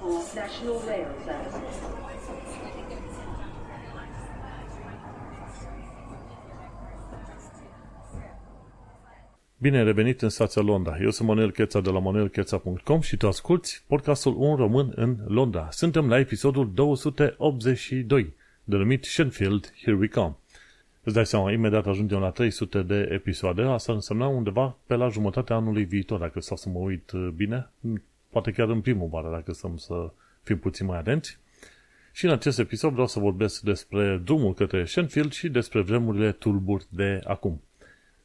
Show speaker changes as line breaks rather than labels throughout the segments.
for National Rail Services.
Bine ai revenit în stația Londra. Eu sunt Manuel Cheța de la manuelcheța.com și tu asculti podcastul Un Român în Londra. Suntem la episodul 282, denumit Shenfield, Here We Come. Îți dai seama, imediat ajungem la 300 de episoade, asta însemna undeva pe la jumătatea anului viitor, dacă stau să mă uit uh, bine, poate chiar în primăvară, dacă stăm să fim puțin mai atenți. Și în acest episod vreau să vorbesc despre drumul către Shenfield și despre vremurile tulburi de acum.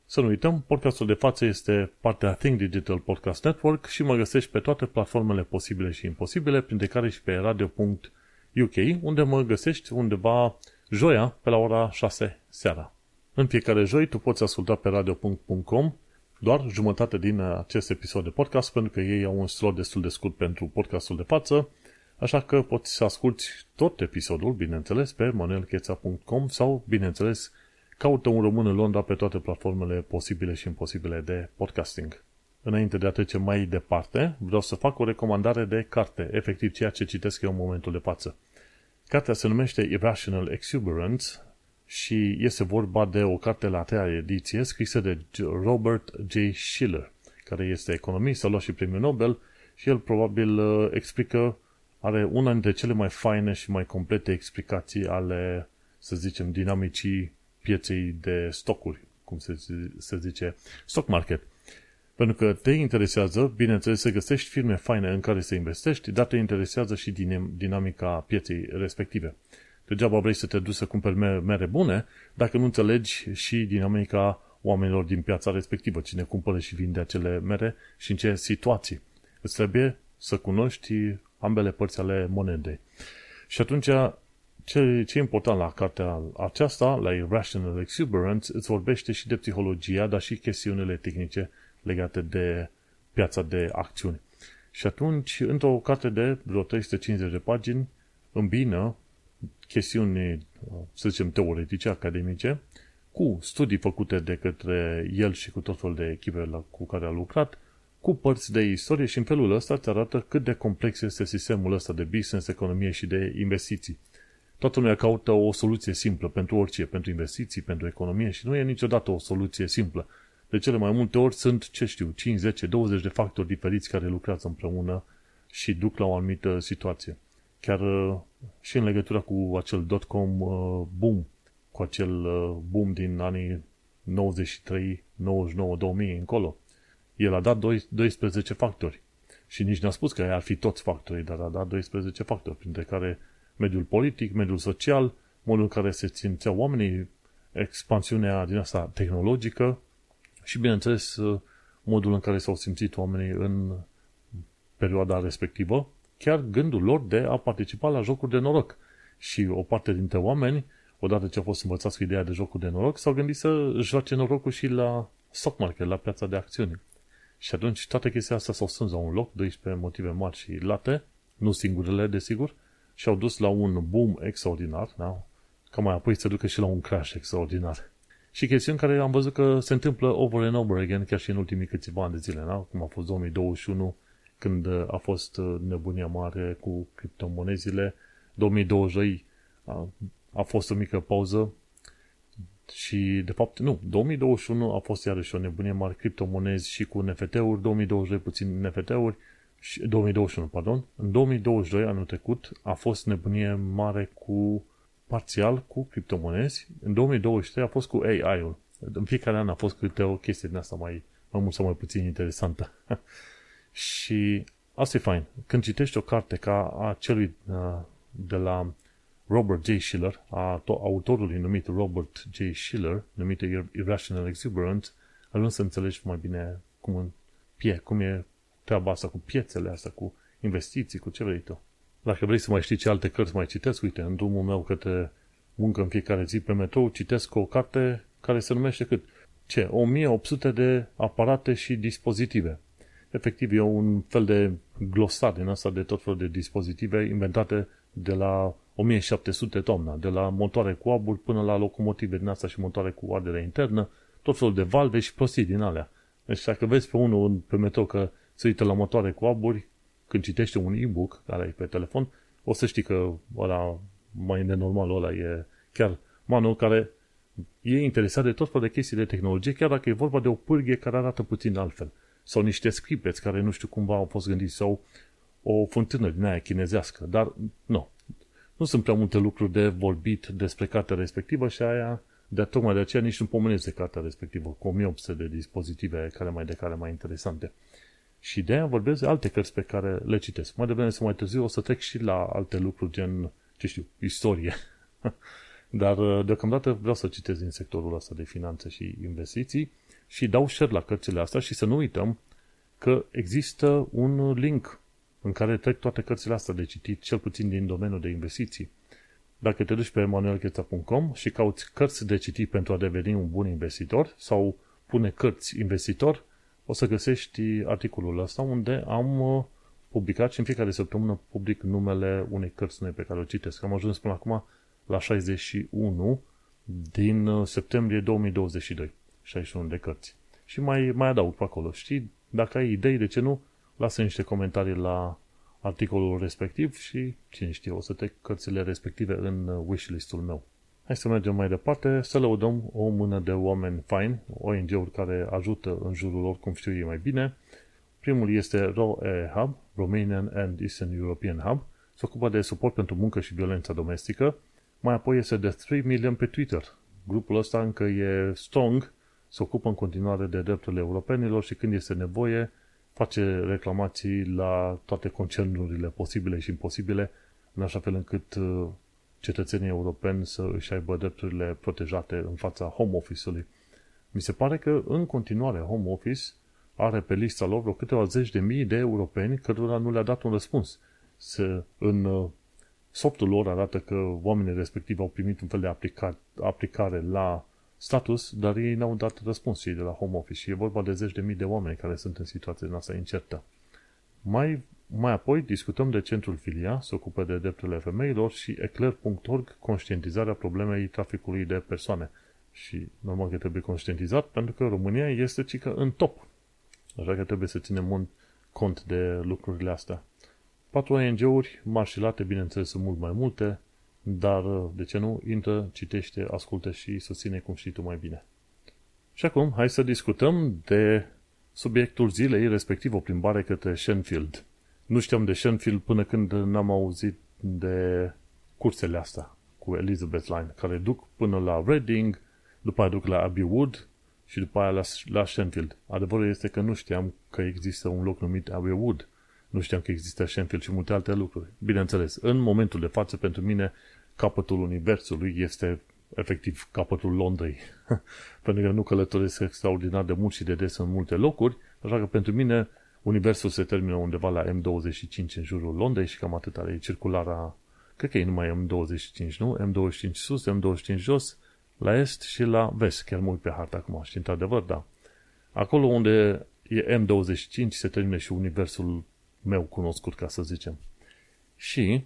Să nu uităm, podcastul de față este partea Think Digital Podcast Network și mă găsești pe toate platformele posibile și imposibile, printre care și pe radio.uk, unde mă găsești undeva joia pe la ora 6 seara. În fiecare joi tu poți asculta pe radio.com doar jumătate din acest episod de podcast, pentru că ei au un slot destul de scurt pentru podcastul de față, așa că poți să asculti tot episodul, bineînțeles, pe manuelcheța.com sau, bineînțeles, caută un român în Londra pe toate platformele posibile și imposibile de podcasting. Înainte de a trece mai departe, vreau să fac o recomandare de carte, efectiv ceea ce citesc eu în momentul de față. Cartea se numește Irrational Exuberance și este vorba de o carte la treia ediție scrisă de Robert J. Schiller, care este economist, a luat și premiul Nobel și el probabil uh, explică, are una dintre cele mai faine și mai complete explicații ale, să zicem, dinamicii pieței de stocuri, cum se, se zice, stock market. Pentru că te interesează, bineînțeles, să găsești firme faine în care să investești, dar te interesează și dinamica pieței respective. Degeaba vrei să te duci să cumperi mere bune dacă nu înțelegi și dinamica oamenilor din piața respectivă, cine cumpără și vinde acele mere și în ce situații. Îți trebuie să cunoști ambele părți ale monedei. Și atunci, ce, ce e important la cartea aceasta, la Irrational Exuberance, îți vorbește și de psihologia, dar și chestiunile tehnice legate de piața de acțiuni. Și atunci, într-o carte de vreo 350 de pagini, îmbină chestiuni, să zicem, teoretice, academice, cu studii făcute de către el și cu tot felul de echipe cu care a lucrat, cu părți de istorie și în felul ăsta îți arată cât de complex este sistemul ăsta de business, economie și de investiții. Toată lumea caută o soluție simplă pentru orice, pentru investiții, pentru economie și nu e niciodată o soluție simplă. De cele mai multe ori sunt, ce știu, 5, 10, 20 de factori diferiți care lucrează împreună și duc la o anumită situație. Chiar uh, și în legătură cu acel dot-com uh, boom, cu acel uh, boom din anii 93, 99, 2000 încolo. El a dat 12 factori. Și nici n-a spus că ar fi toți factorii, dar a dat 12 factori, printre care mediul politic, mediul social, modul în care se simțeau oamenii, expansiunea din asta tehnologică și, bineînțeles, modul în care s-au simțit oamenii în perioada respectivă chiar gândul lor de a participa la jocuri de noroc. Și o parte dintre oameni, odată ce au fost învățați cu ideea de jocuri de noroc, s-au gândit să joace norocul și la stock market, la piața de acțiuni. Și atunci toate chestia asta s-au strâns la un loc, 12 motive mari și late, nu singurele, desigur, și au dus la un boom extraordinar, da? ca mai apoi să ducă și la un crash extraordinar. Și chestiuni care am văzut că se întâmplă over and over again, chiar și în ultimii câțiva ani de zile, da? cum a fost 2021, când uh, a fost uh, nebunia mare cu criptomonezile. 2022 a, a fost o mică pauză și, de fapt, nu, 2021 a fost iarăși o nebunie mare criptomonezi și cu NFT-uri, 2022 puțin NFT-uri, și, 2021, pardon. În 2022, anul trecut, a fost nebunie mare cu parțial cu criptomonezi. În 2023 a fost cu AI-ul. În fiecare an a fost câte o chestie din asta mai, mai mult sau mai puțin interesantă. Și asta e fain. Când citești o carte ca a celui uh, de la Robert J. Schiller, a autorului numit Robert J. Schiller, numit Irrational Exuberance, ajungi să înțelegi mai bine cum, pie, cum e treaba asta cu piețele astea, cu investiții, cu ce vrei tu. Dacă vrei să mai știi ce alte cărți mai citesc, uite, în drumul meu către muncă în fiecare zi pe metrou, citesc o carte care se numește cât? Ce? 1800 de aparate și dispozitive efectiv e un fel de glosar din asta de tot felul de dispozitive inventate de la 1700 toamna, de la motoare cu abur până la locomotive din asta și motoare cu ardere internă, tot felul de valve și prostii din alea. Deci dacă vezi pe unul pe metro că se uită la motoare cu aburi, când citește un e-book care ai pe telefon, o să știi că ăla mai nenormal ăla e chiar manul care e interesat de tot felul de chestii de tehnologie, chiar dacă e vorba de o pârghie care arată puțin altfel. Sau niște scripteți care nu știu cumva au fost gândiți, sau o fântână din aia chinezească. Dar nu. Nu sunt prea multe lucruri de vorbit despre cartea respectivă și aia, de tocmai de aceea nici nu pomenesc de cartea respectivă, cu 1800 de dispozitive care mai de care mai interesante. Și de aia vorbesc de alte cărți pe care le citesc. Mai devreme sau mai târziu o să trec și la alte lucruri gen, ce știu, istorie. Dar uh, deocamdată vreau să citesc din sectorul ăsta de finanțe și investiții și dau share la cărțile astea și să nu uităm că există un link în care trec toate cărțile astea de citit, cel puțin din domeniul de investiții. Dacă te duci pe manuelcheța.com și cauți cărți de citit pentru a deveni un bun investitor sau pune cărți investitor, o să găsești articolul ăsta unde am uh, publicat și în fiecare săptămână public numele unei cărți noi pe care o citesc. Am ajuns până acum la 61 din uh, septembrie 2022. 61 de cărți. Și mai, mai adaug pe acolo. Știi, dacă ai idei, de ce nu, lasă niște comentarii la articolul respectiv și, cine știe, o să te cărțile respective în uh, wishlist-ul meu. Hai să mergem mai departe, să lăudăm o mână de oameni faini, ONG-uri care ajută în jurul lor cum știu ei mai bine. Primul este ROE Hub, Romanian and Eastern European Hub, se ocupă de suport pentru muncă și violența domestică. Mai apoi este de 3 Million pe Twitter. Grupul ăsta încă e strong, se ocupă în continuare de drepturile europenilor și când este nevoie, face reclamații la toate concernurile posibile și imposibile, în așa fel încât uh, cetățenii europeni să își aibă drepturile protejate în fața home office-ului. Mi se pare că în continuare home office are pe lista lor vreo câteva zeci de mii de europeni cărora nu le-a dat un răspuns. Se, în uh, softul lor arată că oamenii respectivi au primit un fel de aplica, aplicare la status, dar ei n-au dat răspuns cei de la home office și e vorba de zeci de mii de oameni care sunt în situația asta incertă. Mai, mai apoi discutăm de Centrul Filia, se ocupă de drepturile femeilor și eclair.org, conștientizarea problemei traficului de persoane. Și normal că trebuie conștientizat pentru că România este cică în top. Așa că trebuie să ținem cont de lucrurile astea. Patru ONG-uri, marșilate, bineînțeles, sunt mult mai multe, dar, de ce nu, intră, citește, ascultă și susține cum știi tu mai bine. Și acum, hai să discutăm de subiectul zilei, respectiv o plimbare către Shenfield. Nu știam de Shenfield până când n-am auzit de cursele astea cu Elizabeth Line, care duc până la Reading, după aia duc la Abbey Wood și după aia la, la Shenfield. Adevărul este că nu știam că există un loc numit Abbey Wood. Nu știam că există Shenfield și multe alte lucruri. Bineînțeles, în momentul de față, pentru mine, capătul universului este efectiv capătul Londrei. pentru că nu călătoresc extraordinar de mult și de des în multe locuri, așa că pentru mine universul se termină undeva la M25 în jurul Londrei și cam atât are circulara, cred că e numai M25, nu? M25 sus, M25 jos, la est și la vest, chiar mult pe harta acum și într-adevăr, da. Acolo unde e M25 se termină și universul meu cunoscut, ca să zicem. Și,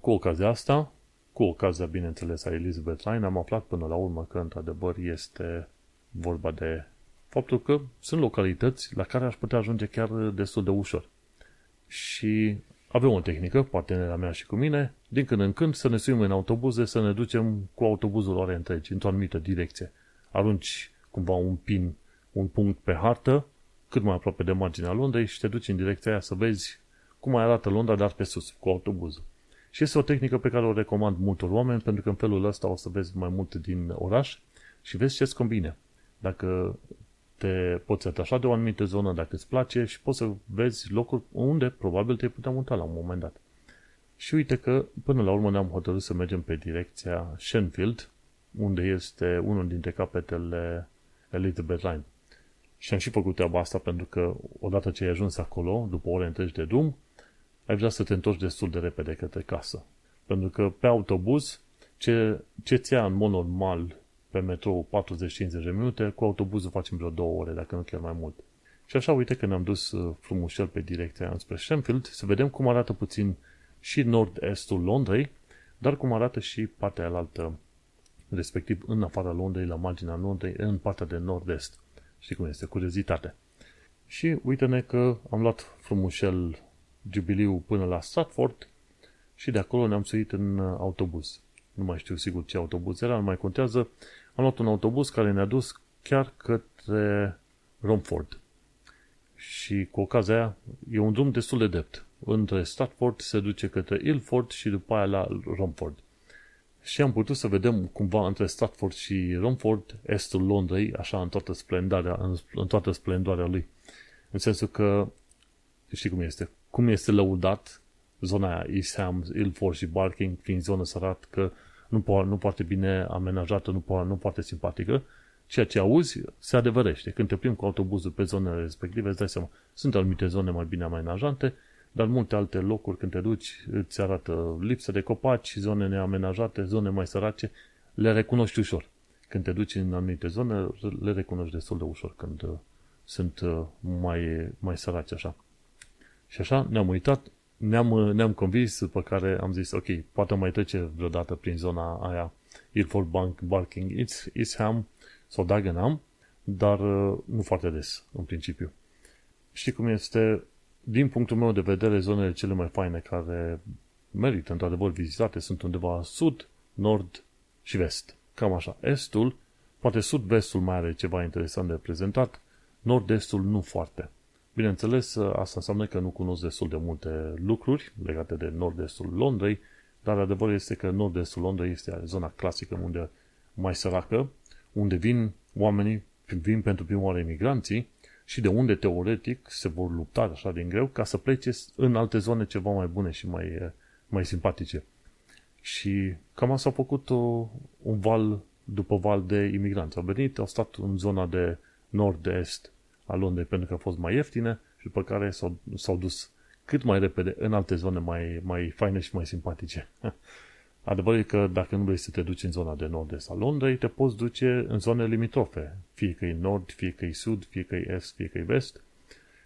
cu ocazia asta, cu ocazia, bineînțeles, a Elizabeth Line, am aflat până la urmă că, într-adevăr, este vorba de faptul că sunt localități la care aș putea ajunge chiar destul de ușor. Și avem o tehnică, partenera mea și cu mine, din când în când să ne suim în autobuze, să ne ducem cu autobuzul ore întregi, într-o anumită direcție. Arunci cumva un pin, un punct pe hartă, cât mai aproape de marginea Londrei și te duci în direcția aia să vezi cum mai arată Londra, dar pe sus, cu autobuzul. Și este o tehnică pe care o recomand multor oameni, pentru că în felul ăsta o să vezi mai multe din oraș și vezi ce-ți combine. Dacă te poți atașa de o anumită zonă, dacă îți place și poți să vezi locuri unde probabil te-ai putea muta la un moment dat. Și uite că până la urmă ne-am hotărât să mergem pe direcția Shenfield, unde este unul dintre capetele Elizabeth Line. Și am și făcut treaba asta pentru că odată ce ai ajuns acolo, după ore întregi de drum, ai vrea să te întorci destul de repede către casă. Pentru că pe autobuz, ce, ce ți ia în mod normal pe metrou 40-50 de minute, cu autobuzul facem vreo două ore, dacă nu chiar mai mult. Și așa, uite că ne-am dus uh, frumușel pe direcția înspre Shenfield, să vedem cum arată puțin și nord-estul Londrei, dar cum arată și partea alaltă, respectiv în afara Londrei, la marginea Londrei, în partea de nord-est. Știi cum este, curiozitate. Și uite-ne că am luat frumușel Jubiliu până la Stratford și de acolo ne-am suit în autobuz. Nu mai știu sigur ce autobuz era, nu mai contează. Am luat un autobuz care ne-a dus chiar către Romford. Și cu ocazia aia e un drum destul de drept. Între Stratford se duce către Ilford și după aia la Romford. Și am putut să vedem cumva între Stratford și Romford estul Londrei, așa în toată splendoarea, în, în toată splendoarea lui. În sensul că, știi cum este, cum este lăudat zona aia, East Ham, Ilford și Barking, fiind zonă sărat, că nu, po- nu foarte bine amenajată, nu, po- nu foarte simpatică, ceea ce auzi se adevărește. Când te plimbi cu autobuzul pe zonele respective, îți dai seama, sunt anumite zone mai bine amenajante, dar multe alte locuri când te duci îți arată lipsă de copaci, zone neamenajate, zone mai sărace, le recunoști ușor. Când te duci în anumite zone, le recunoști destul de ușor când uh, sunt uh, mai, mai săraci așa. Și așa ne-am uitat, ne-am, uh, ne-am convins, după care am zis, ok, poate mai trece vreodată prin zona aia Ilford Bank, Barking, Eastham sau Dagenham, dar nu foarte des, în principiu. Știi cum este din punctul meu de vedere, zonele cele mai faine care merită într-adevăr vizitate sunt undeva sud, nord și vest. Cam așa. Estul, poate sud-vestul mai are ceva interesant de prezentat, nord-estul nu foarte. Bineînțeles, asta înseamnă că nu cunosc destul de multe lucruri legate de nord-estul Londrei, dar adevărul este că nord-estul Londrei este zona clasică unde mai săracă, unde vin oamenii, vin pentru prima oară imigranții și de unde teoretic se vor lupta așa din greu ca să plece în alte zone ceva mai bune și mai, mai simpatice. Și cam asta a făcut o, un val după val de imigranți. Au venit, au stat în zona de nord-est a Londrei pentru că a fost mai ieftine și după care s-au, s-au dus cât mai repede în alte zone mai, mai faine și mai simpatice. Adevărul e că dacă nu vrei să te duci în zona de nord-est a Londrei, te poți duce în zone limitrofe, fie că e nord, fie că e sud, fie că e est, fie că e vest,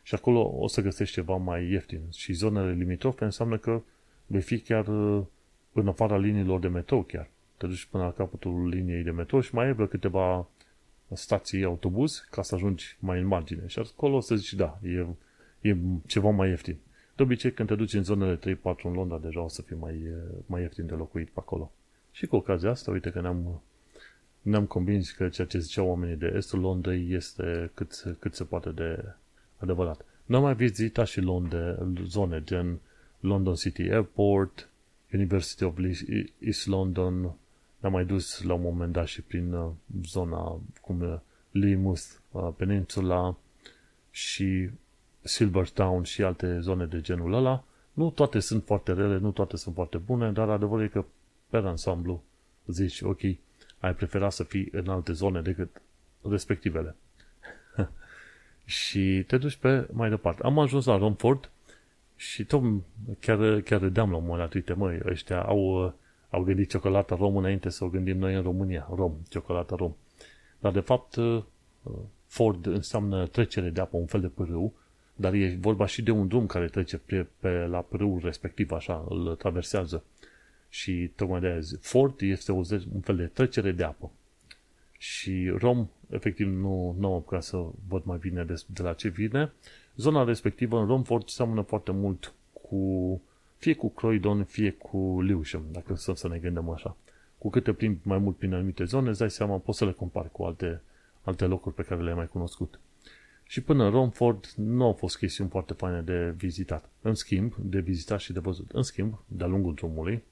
și acolo o să găsești ceva mai ieftin. Și zonele limitrofe înseamnă că vei fi chiar uh, în afara liniilor de metrou chiar. Te duci până la capătul liniei de metrou și mai ai vreo câteva stații autobuz ca să ajungi mai în margine. Și acolo o să zici, da, e, e ceva mai ieftin. De obicei, când te duci în zonele 3-4 în Londra, deja o să fie mai, mai ieftin de locuit pe acolo. Și cu ocazia asta, uite că ne-am, ne-am convins că ceea ce ziceau oamenii de estul Londrei este cât, cât se poate de adevărat. N-am mai vizitat și Londra, zone gen London City Airport, University of East London, ne-am mai dus la un moment dat și prin uh, zona cum Plymouth uh, Peninsula și Silvertown și alte zone de genul ăla, nu toate sunt foarte rele, nu toate sunt foarte bune, dar adevărul e că pe ansamblu zici, ok, ai preferat să fii în alte zone decât respectivele. și te duci pe mai departe. Am ajuns la Romford și tot chiar, chiar râdeam la un moment dat, uite, măi, ăștia au, au gândit ciocolată rom înainte să o gândim noi în România, rom, ciocolată rom. Dar de fapt Ford înseamnă trecere de apă, un fel de pârâu, dar e vorba și de un drum care trece pe, pe la prâul respectiv, așa, îl traversează. Și tocmai de azi, Ford este o, un fel de trecere de apă. Și Rom, efectiv, nu, nu am apucat să văd mai bine de, de la ce vine. Zona respectivă în Rom, Ford seamănă foarte mult cu, fie cu Croydon, fie cu Lewisham, dacă să, să ne gândim așa. Cu cât te plimbi mai mult prin anumite zone, îți dai seama, poți să le compari cu alte, alte locuri pe care le-ai mai cunoscut. Și până în Romford nu au fost chestiuni foarte faine de vizitat. În schimb, de vizitat și de văzut. În schimb, de-a lungul drumului,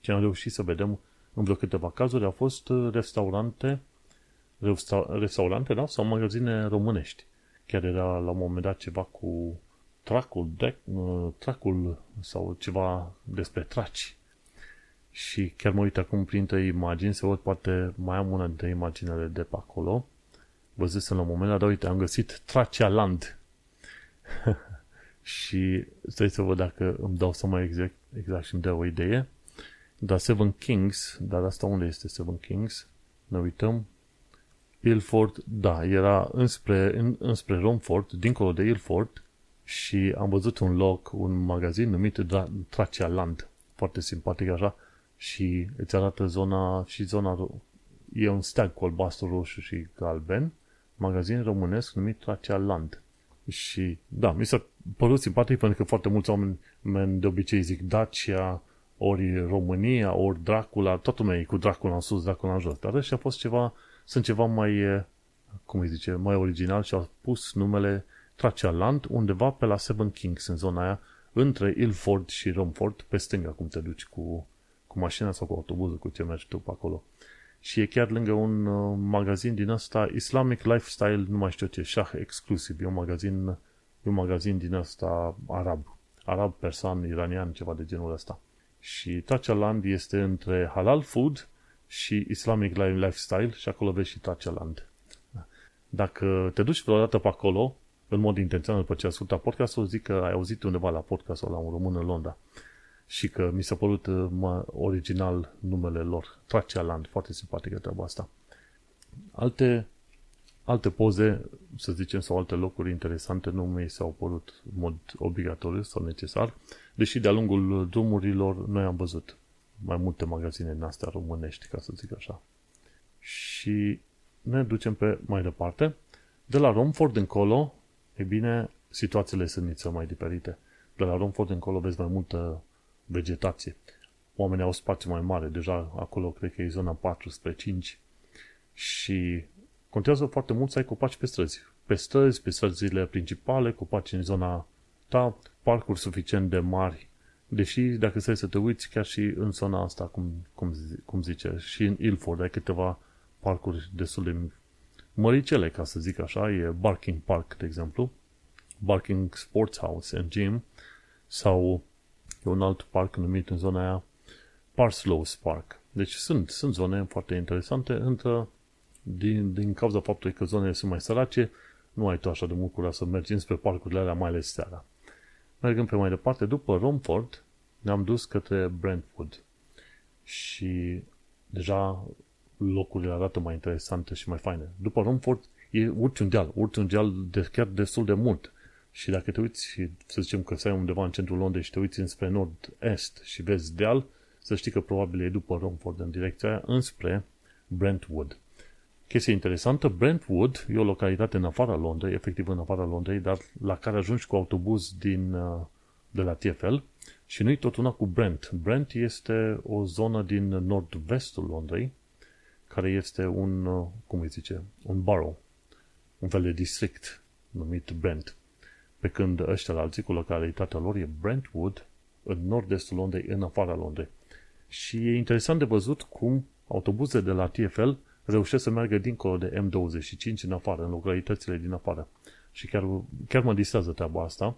ce am reușit să vedem în vreo câteva cazuri au fost uh, restaurante, restaurante da? sau magazine românești. Chiar era la un moment dat ceva cu tracul, de, uh, tracul sau ceva despre traci. Și chiar mă uit acum printre imagini, să văd poate mai am una dintre imaginele de pe acolo văzusem la un moment dat, dar uite, am găsit Tracia Land. și stai să văd dacă îmi dau să mai exact, exact și îmi dau o idee. Dar Seven Kings, dar asta unde este Seven Kings? Ne uităm. Ilford, da, era înspre, în, înspre Romford, dincolo de Ilford, și am văzut un loc, un magazin numit Tracia Land. Foarte simpatic așa. Și îți arată zona și zona e un steag cu albastru, roșu și galben magazin românesc numit Tracia Land. Și da, mi s-a părut simpatic pentru că foarte mulți oameni de obicei zic Dacia, ori România, ori Dracula, toată lumea e cu Dracula în sus, Dracula în jos. Dar ăștia a fost ceva, sunt ceva mai, cum îi zice, mai original și au pus numele Tracia Land undeva pe la Seven Kings, în zona aia, între Ilford și Romford, pe stânga, cum te duci cu, cu mașina sau cu autobuzul, cu ce mergi tu pe acolo. Și e chiar lângă un uh, magazin din ăsta, Islamic Lifestyle, nu mai știu ce, Shah Exclusive, e un magazin, e un magazin din ăsta arab, arab, persan, iranian, ceva de genul ăsta. Și Tracia Land este între Halal Food și Islamic Lifestyle și acolo vezi și Tracia Land. Dacă te duci vreodată pe acolo, în mod intenționat după ce asculta podcastul, zic că ai auzit undeva la podcastul la un român în Londra și că mi s-a părut uh, original numele lor, Tracia Land, foarte simpatică treaba asta. Alte, alte poze, să zicem, sau alte locuri interesante nu mi s-au părut în mod obligatoriu sau necesar, deși de-a lungul drumurilor noi am văzut mai multe magazine din astea românești, ca să zic așa. Și ne ducem pe mai departe. De la Romford încolo, e bine, situațiile sunt nițel mai diferite. De la Romford încolo vezi mai multă vegetație. Oamenii au spațiu mai mare, deja acolo cred că e zona 4 spre 5 și contează foarte mult să ai copaci pe străzi. Pe străzi, pe străzile principale, copaci în zona ta, parcuri suficient de mari, deși dacă stai să te uiți chiar și în zona asta, cum, cum, cum zice, și în Ilford ai câteva parcuri destul de măricele, ca să zic așa, e Barking Park, de exemplu, Barking Sports House and Gym, sau e un alt parc numit în zona aia Parslows Park. Deci sunt, sunt zone foarte interesante, între, din, din cauza faptului că zonele sunt mai sărace, nu ai tu așa de mult curaj să mergi spre parcurile alea, mai ales seara. Mergând pe mai departe, după Romford, ne-am dus către Brentwood. Și deja locurile arată mai interesante și mai faine. După Romford e urci un deal, urci un deal de chiar destul de mult. Și dacă te uiți și să zicem că stai undeva în centrul Londrei și te uiți înspre nord-est și vezi deal, să știi că probabil e după Romford în direcția aia, înspre Brentwood. Chestia interesantă, Brentwood e o localitate în afara Londrei, efectiv în afara Londrei, dar la care ajungi cu autobuz din, uh, de la TFL și nu-i tot una cu Brent. Brent este o zonă din nord-vestul Londrei, care este un, uh, cum îi zice, un borough, un fel de district numit Brent. Pe când ăștia la alții cu localitatea lor e Brentwood, în nord-estul Londrei, în afara Londrei. Și e interesant de văzut cum autobuzele de la TFL reușesc să meargă dincolo de M25 în afară, în localitățile din afară. Și chiar, chiar mă distrează treaba asta.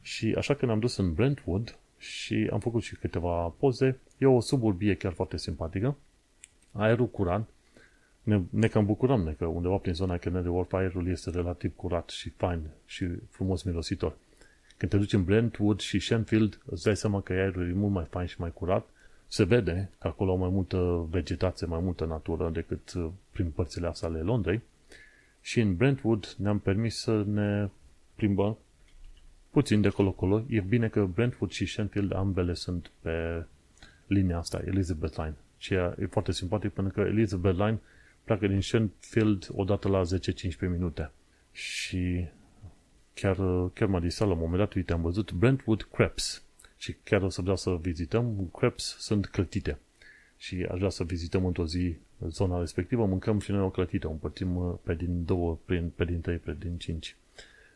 Și așa că ne-am dus în Brentwood și am făcut și câteva poze. E o suburbie chiar foarte simpatică. Aerul curat, ne, ne cam bucurăm ne, că undeva prin zona Canary Wharf aerul este relativ curat și fain și frumos mirositor. Când te duci în Brentwood și Shenfield, îți dai seama că aerul e mult mai fain și mai curat. Se vede că acolo au mai multă vegetație, mai multă natură decât uh, prin părțile astea ale Londrei. Și în Brentwood ne-am permis să ne plimbăm puțin de acolo-colo. E bine că Brentwood și Shenfield ambele sunt pe linia asta, Elizabeth Line. Și e foarte simpatic pentru că Elizabeth Line pleacă din Shenfield odată la 10-15 minute. Și chiar, chiar m-a disat la un moment dat, uite, am văzut Brentwood Crepes. Și chiar o să vreau să vizităm. Crepes sunt clătite. Și aș vrea să vizităm într-o zi zona respectivă, mâncăm și noi o clătită, o împărțim uh, pe din două, pe din trei, pe din cinci.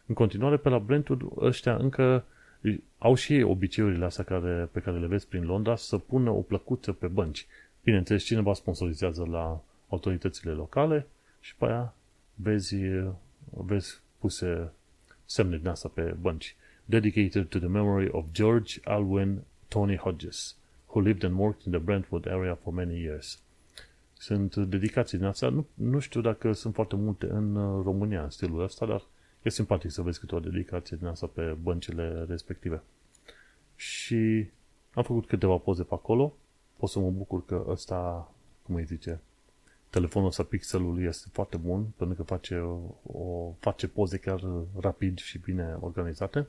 În continuare, pe la Brentwood, ăștia încă au și ei obiceiurile astea care, pe care le vezi prin Londra să pună o plăcuță pe bănci. Bineînțeles, cineva sponsorizează la autoritățile locale și pe aia vezi, vezi puse semne din asta pe bănci. Dedicated to the memory of George Alwyn Tony Hodges, who lived and worked in the Brentwood area for many years. Sunt dedicații din asta. Nu, nu știu dacă sunt foarte multe în uh, România în stilul ăsta, dar e simpatic să vezi câte o dedicație din asta pe băncile respective. Și am făcut câteva poze pe acolo. Pot să mă bucur că ăsta, cum îi zice, telefonul ăsta pixelul este foarte bun pentru că face, o, face poze chiar rapid și bine organizate.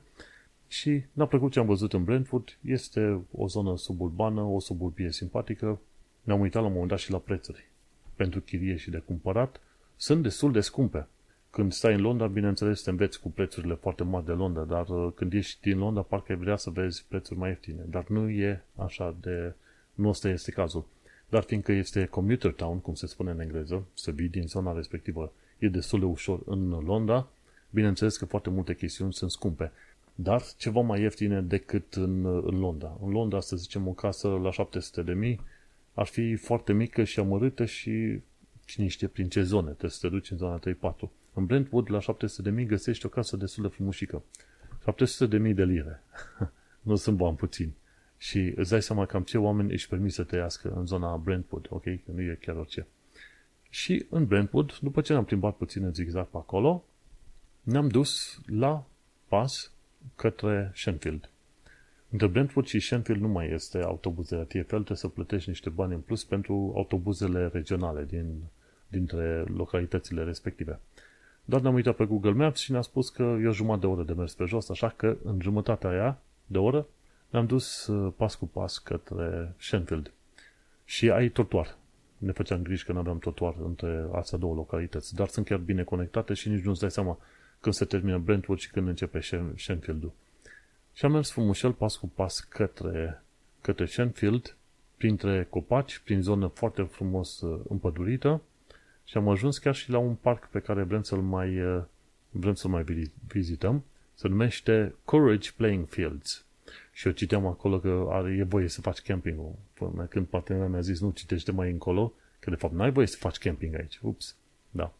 Și ne-a plăcut ce am văzut în Brentwood. Este o zonă suburbană, o suburbie simpatică. Ne-am uitat la un moment dat și la prețuri. Pentru chirie și de cumpărat sunt destul de scumpe. când stai în Londra, bineînțeles, te înveți cu prețurile foarte mari de Londra, dar uh, când ești din Londra, parcă ai vrea să vezi prețuri mai ieftine. Dar nu e așa de... Nu ăsta este cazul. Dar fiindcă este commuter town, cum se spune în engleză, să vii din zona respectivă, e destul de ușor în Londra, bineînțeles că foarte multe chestiuni sunt scumpe. Dar ceva mai ieftine decât în, în Londra. În Londra, să zicem, o casă la 700 de mii ar fi foarte mică și amărâtă și cine știe prin ce zone, trebuie să te duci în zona 3-4. În Brentwood, la 700 de mii, găsești o casă destul de frumușică. 700 de mii de lire. nu sunt bani puțini. Și îți dai seama cam ce oameni își permit să trăiască în zona Brentwood, ok? Că nu e chiar orice. Și în Brentwood, după ce ne-am plimbat puțin în zigzag pe acolo, ne-am dus la pas către Shenfield. Între Brentwood și Shenfield nu mai este autobuz de la TFL, trebuie să plătești niște bani în plus pentru autobuzele regionale din, dintre localitățile respective. Dar ne-am uitat pe Google Maps și ne-a spus că e o jumătate de oră de mers pe jos, așa că în jumătatea aia de oră ne-am dus uh, pas cu pas către Shenfield. Și ai trotuar. Ne făceam griji că nu aveam trotuar între astea două localități, dar sunt chiar bine conectate și nici nu-ți dai seama când se termină Brentwood și când începe Shenfield-ul. Și am mers frumușel pas cu pas către, către Shenfield, printre copaci, prin zonă foarte frumos uh, împădurită și am ajuns chiar și la un parc pe care vrem să-l mai, uh, vrem să-l mai vizităm. Se numește Courage Playing Fields. Și eu citeam acolo că are, e voie să faci camping Până când partenerul mi-a zis, nu citește mai încolo, că de fapt n-ai voie să faci camping aici. Ups, da.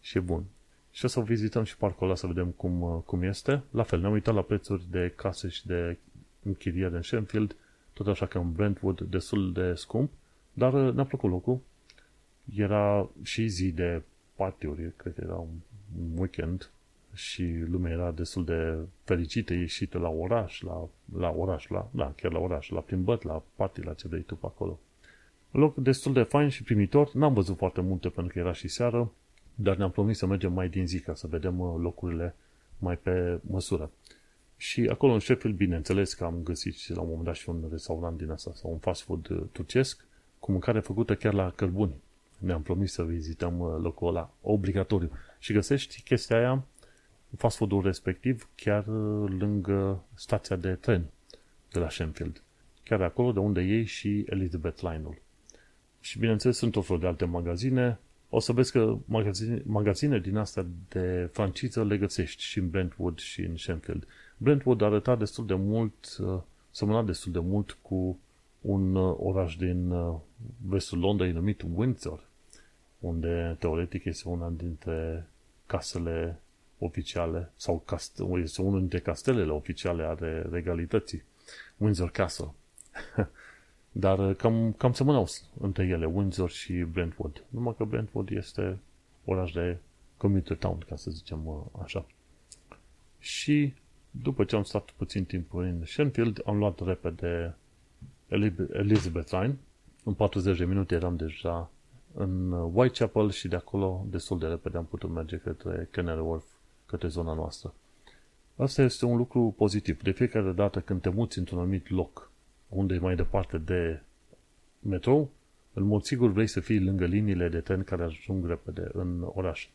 Și e bun. Și o să vizităm și parcul ăla să vedem cum, uh, cum este. La fel, ne-am uitat la prețuri de case și de închiriere în Shenfield, tot așa că în Brentwood destul de scump, dar uh, ne-a plăcut locul. Era și zi de partiuri, cred că era un weekend și lumea era destul de fericită, ieșită la oraș, la, la oraș, la, da, chiar la oraș, la plimbări, la party, la ce vrei tu pe acolo. Loc destul de fain și primitor, n-am văzut foarte multe pentru că era și seară, dar ne-am promis să mergem mai din zi ca să vedem uh, locurile mai pe măsură. Și acolo în Sheffield, bineînțeles că am găsit la un moment dat și un restaurant din asta sau un fast food uh, turcesc cu mâncare făcută chiar la cărbuni. Ne-am promis să vizităm uh, locul ăla obligatoriu. Și găsești chestia aia, fast food-ul respectiv, chiar lângă stația de tren de la Sheffield. Chiar acolo de unde iei și Elizabeth Line-ul. Și bineînțeles sunt o fel de alte magazine, o să vezi că magazine, magazine din astea de franciză le găsești și în Brentwood și în Shenfield. Brentwood arăta destul de mult, uh, semăna destul de mult cu un uh, oraș din uh, vestul Londrei numit Windsor, unde teoretic este una dintre casele oficiale sau cast- este unul dintre castelele oficiale ale regalității. Windsor Castle. Dar uh, cam, cam semănau între ele, Windsor și Brentwood. Numai că Brentwood este oraș de commuter town, ca să zicem uh, așa. Și după ce am stat puțin timp în Shenfield, am luat repede Elizabeth Line. În 40 de minute eram deja în Whitechapel și de acolo destul de repede am putut merge către Canary Wharf, către zona noastră. Asta este un lucru pozitiv. De fiecare dată când te muți într-un anumit loc unde e mai departe de metrou, în mod sigur vrei să fii lângă liniile de tren care ajung repede în oraș.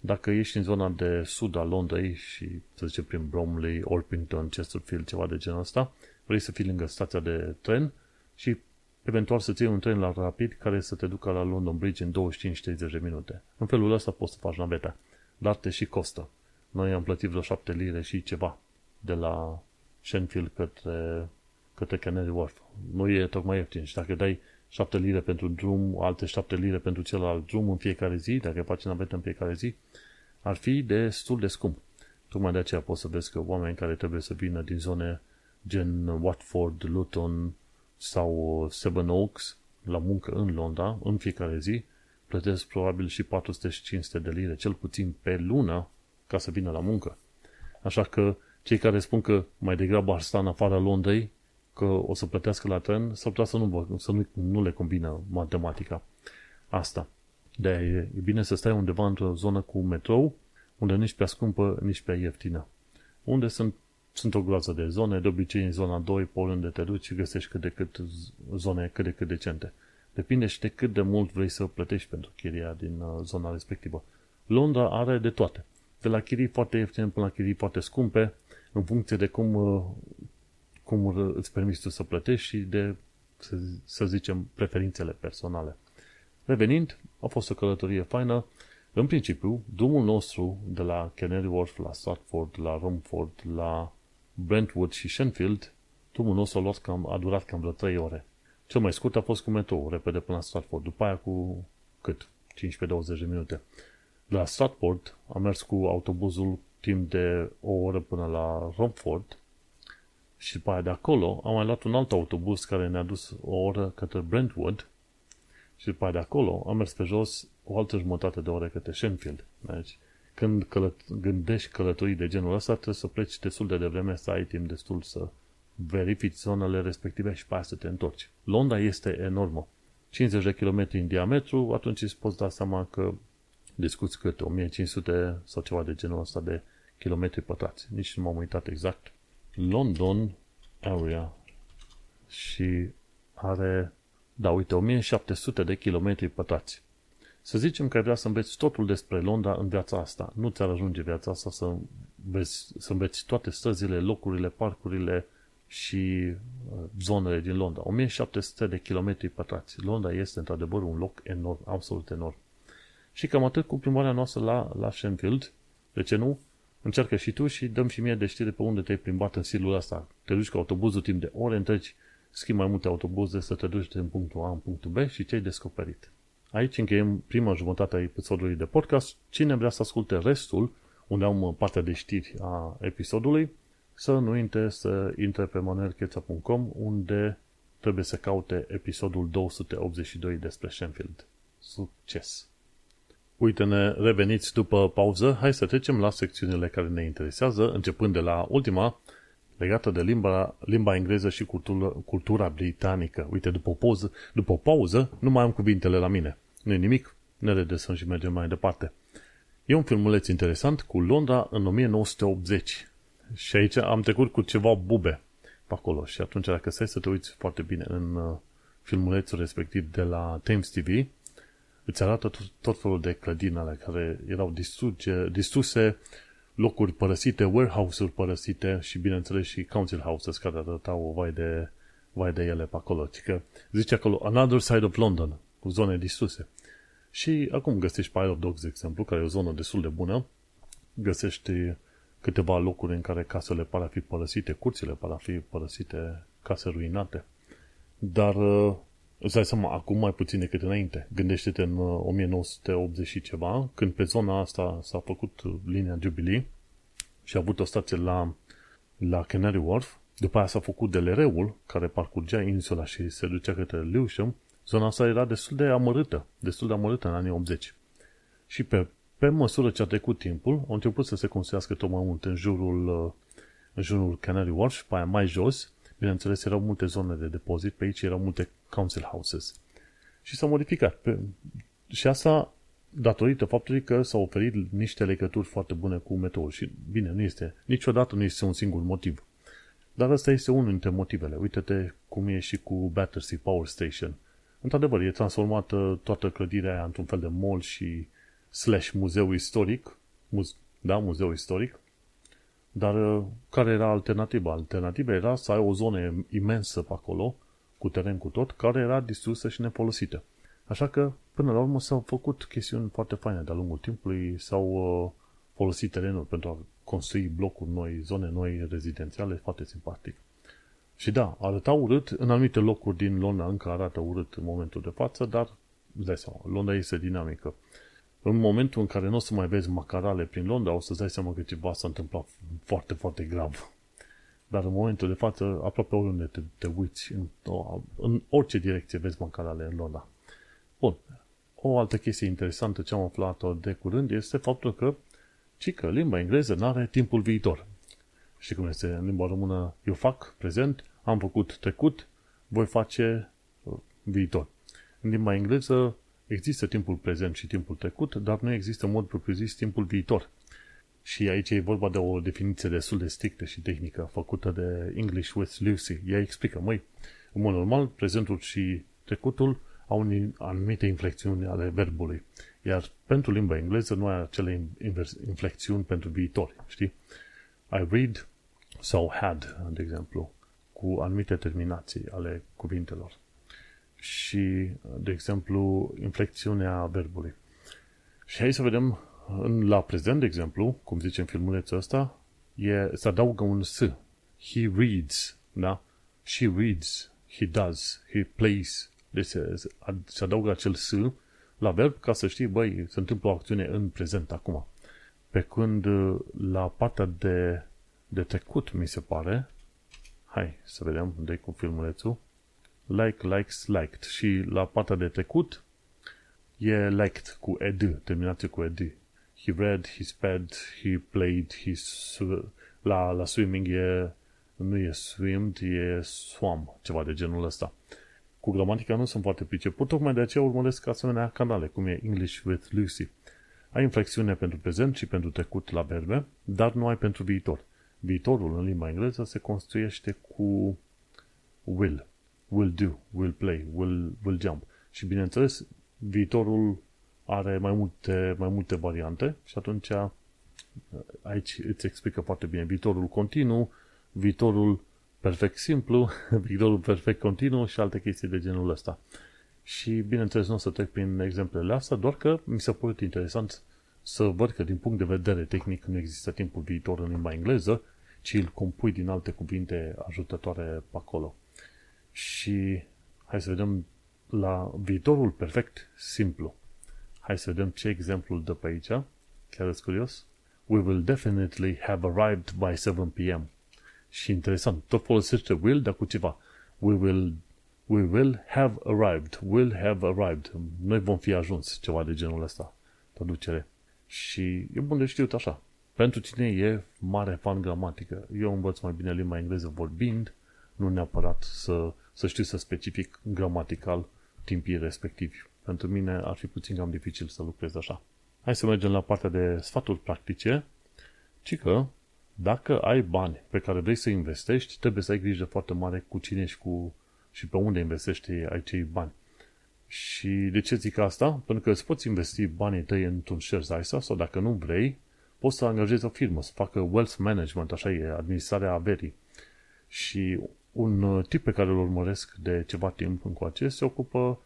Dacă ești în zona de sud a Londrei și, să zicem, prin Bromley, Orpington, Chesterfield, ceva de genul ăsta, vrei să fii lângă stația de tren și eventual să ții un tren la rapid care să te ducă la London Bridge în 25-30 de minute. În felul ăsta poți să faci naveta, dar te și costă. Noi am plătit vreo 7 lire și ceva de la Shenfield către către Canary Wharf. Nu e tocmai ieftin. Și dacă dai 7 lire pentru drum, alte 7 lire pentru celălalt drum în fiecare zi, dacă faci navetă în fiecare zi, ar fi destul de scump. Tocmai de aceea poți să vezi că oameni care trebuie să vină din zone gen Watford, Luton sau Seven Oaks la muncă în Londra, în fiecare zi, plătesc probabil și 400-500 de lire, cel puțin pe lună, ca să vină la muncă. Așa că cei care spun că mai degrabă ar sta în afara Londrei, că o să plătească la tren, s-ar putea să nu, să nu, nu le combină matematica asta. de e, e bine să stai undeva într-o zonă cu metrou, unde nici prea scumpă, nici prea ieftină. Unde sunt, sunt o groază de zone, de obicei în zona 2, pe oriunde te duci și găsești cât de cât zone cât de cât decente. Depinde și de cât de mult vrei să plătești pentru chiria din uh, zona respectivă. Londra are de toate. De la chirii foarte ieftine până la chirii foarte scumpe, în funcție de cum, uh, cum îți permiți tu să plătești și de, să, să zicem, preferințele personale. Revenind, a fost o călătorie faină. În principiu, drumul nostru de la Canary Wharf la Stratford, la Romford, la Brentwood și Shenfield, drumul nostru a, luat cam, a durat cam vreo 3 ore. Cel mai scurt a fost cu metrou, repede până la Stratford. După aia cu cât? 15-20 de minute. La Stratford am mers cu autobuzul timp de o oră până la Romford și după aia de acolo am mai luat un alt autobuz care ne-a dus o oră către Brentwood și după aia de acolo am mers pe jos o altă jumătate de oră către Shenfield. Deci, când călăt- gândești călătorii de genul ăsta, trebuie să pleci destul de devreme, să ai timp destul să verifici zonele respective și pe aia să te întorci. Londra este enormă. 50 de km în diametru, atunci îți poți da seama că discuți cât 1500 sau ceva de genul ăsta de kilometri pătrați. Nici nu m-am uitat exact. London area și are, da, uite, 1700 de kilometri pătrați. Să zicem că ai vrea să înveți totul despre Londra în viața asta. Nu ți-ar ajunge viața asta să înveți, să înveți toate străzile, locurile, parcurile și uh, zonele din Londra. 1700 de kilometri pătrați. Londra este într-adevăr un loc enorm, absolut enorm. Și cam atât cu plimbarea noastră la, la Shenfield. De ce nu? Încearcă și tu și dăm și mie de știre pe unde te-ai plimbat în silul ăsta. Te duci cu autobuzul timp de ore întregi, schimbi mai multe autobuze să te duci din punctul A în punctul B și ce ai descoperit. Aici încheiem prima jumătate a episodului de podcast. Cine vrea să asculte restul, unde am partea de știri a episodului, să nu uite să intre pe manuelcheța.com unde trebuie să caute episodul 282 despre Shenfield. Succes! Uite-ne, reveniți după pauză, hai să trecem la secțiunile care ne interesează, începând de la ultima, legată de limba, limba engleză și cultura, cultura britanică. Uite, după o, pauză, după o pauză, nu mai am cuvintele la mine. nu e nimic, ne redesăm și mergem mai departe. E un filmuleț interesant cu Londra în 1980. Și aici am trecut cu ceva bube pe acolo. Și atunci, dacă stai să te uiți foarte bine în uh, filmulețul respectiv de la Thames TV, îți arată tot, tot felul de clădini ale care erau distruge, distruse, locuri părăsite, warehouse-uri părăsite și, bineînțeles, și council houses care arătau o vai de, vai de ele pe acolo. Că zice acolo, another side of London, cu zone distruse. Și acum găsești Pile of Dogs, de exemplu, care e o zonă destul de bună. Găsești câteva locuri în care casele par a fi părăsite, curțile par a fi părăsite, case ruinate. Dar uh, îți dai seama, acum mai puțin decât înainte. Gândește-te în 1980 uh, și ceva, când pe zona asta s-a făcut uh, linia Jubilee și a avut o stație la, la Canary Wharf, după aia s-a făcut DLR-ul, care parcurgea insula și se ducea către Lewisham, zona asta era destul de amărâtă, destul de amărâtă în anii 80. Și pe pe măsură ce a trecut timpul, au început să se construiască tot mai mult în jurul, uh, în jurul Canary Wharf și pe aia mai jos. Bineînțeles, erau multe zone de depozit, pe aici erau multe council houses. Și s-a modificat. Pe, și asta datorită faptului că s-au oferit niște legături foarte bune cu metroul. Și bine, nu este, niciodată nu este un singur motiv. Dar ăsta este unul dintre motivele. Uite-te cum e și cu Battersea Power Station. Într-adevăr, e transformată toată clădirea aia într-un fel de mall și slash muzeu istoric, muz, da, muzeu istoric, dar uh, care era alternativa? Alternativa era să ai o zonă imensă pe acolo, cu teren cu tot, care era distrusă și nefolosită. Așa că, până la urmă, s-au făcut chestiuni foarte faine de-a lungul timpului, s-au uh, folosit terenul pentru a construi blocuri noi, zone noi rezidențiale, foarte simpatic. Și da, arăta urât, în anumite locuri din Londra încă arată urât în momentul de față, dar, dai seama, Londra este dinamică în momentul în care nu o să mai vezi macarale prin Londra, o să-ți dai seama că ceva s-a întâmplat foarte, foarte grav. Dar în momentul de față, aproape oriunde te, te uiți, în, în orice direcție vezi macarale în Londra. Bun. O altă chestie interesantă ce am aflat de curând este faptul că ci că limba engleză nu are timpul viitor. Și cum este în limba română, eu fac prezent, am făcut trecut, voi face uh, viitor. În limba engleză Există timpul prezent și timpul trecut, dar nu există în mod propriu-zis timpul viitor. Și aici e vorba de o definiție destul de strictă și tehnică făcută de English with Lucy. Ea explică, măi, în mod normal, prezentul și trecutul au anumite inflexiuni ale verbului. Iar pentru limba engleză nu ai acele inflexiuni pentru viitor, știi? I read sau had, de exemplu, cu anumite terminații ale cuvintelor. Și, de exemplu, inflexiunea verbului. Și hai să vedem în, la prezent, de exemplu, cum zicem filmulețul ăsta, e, se adaugă un S. He reads, da? She reads, he does, he plays. Deci se, se adaugă acel S la verb ca să știi, băi, se întâmplă o acțiune în prezent acum. Pe când la partea de, de trecut, mi se pare, hai să vedem unde cu filmulețul, like, likes, liked. Și la partea de trecut e liked cu ed, terminație cu ed. He read, he sped, he played, he sw- la, la swimming e nu e swimmed, e swam, ceva de genul ăsta. Cu gramatica nu sunt foarte priceput, tocmai de aceea urmăresc asemenea canale, cum e English with Lucy. Ai inflexiune pentru prezent și pentru trecut la verbe, dar nu ai pentru viitor. Viitorul în limba engleză se construiește cu will, will do, will play, will, will jump. Și bineînțeles, viitorul are mai multe, mai multe variante și atunci aici îți explică foarte bine viitorul continuu, viitorul perfect simplu, viitorul perfect continuu și alte chestii de genul ăsta. Și bineînțeles nu o să trec prin exemplele astea, doar că mi s-a părut interesant să văd că din punct de vedere tehnic nu există timpul viitor în limba engleză, ci îl compui din alte cuvinte ajutătoare pe acolo. Și hai să vedem la viitorul perfect simplu. Hai să vedem ce exemplu dă pe aici. Chiar sunt curios. We will definitely have arrived by 7 p.m. Și interesant, tot folosește will, dar cu ceva. We will, we will have arrived. Will have arrived. Noi vom fi ajuns. Ceva de genul ăsta. Traducere. Și e bun de știut așa. Pentru cine e mare fan gramatică, eu învăț mai bine limba engleză vorbind, nu neapărat să, să știu să specific gramatical timpii respectivi. Pentru mine ar fi puțin cam dificil să lucrez așa. Hai să mergem la partea de sfaturi practice, ci că dacă ai bani pe care vrei să investești, trebuie să ai grijă foarte mare cu cine și, cu, și pe unde investești acei bani. Și de ce zic asta? Pentru că îți poți investi banii tăi într-un share ISA sau dacă nu vrei, poți să angajezi o firmă, să facă wealth management, așa e, administrarea averii. Și un tip pe care îl urmăresc de ceva timp încoace se ocupă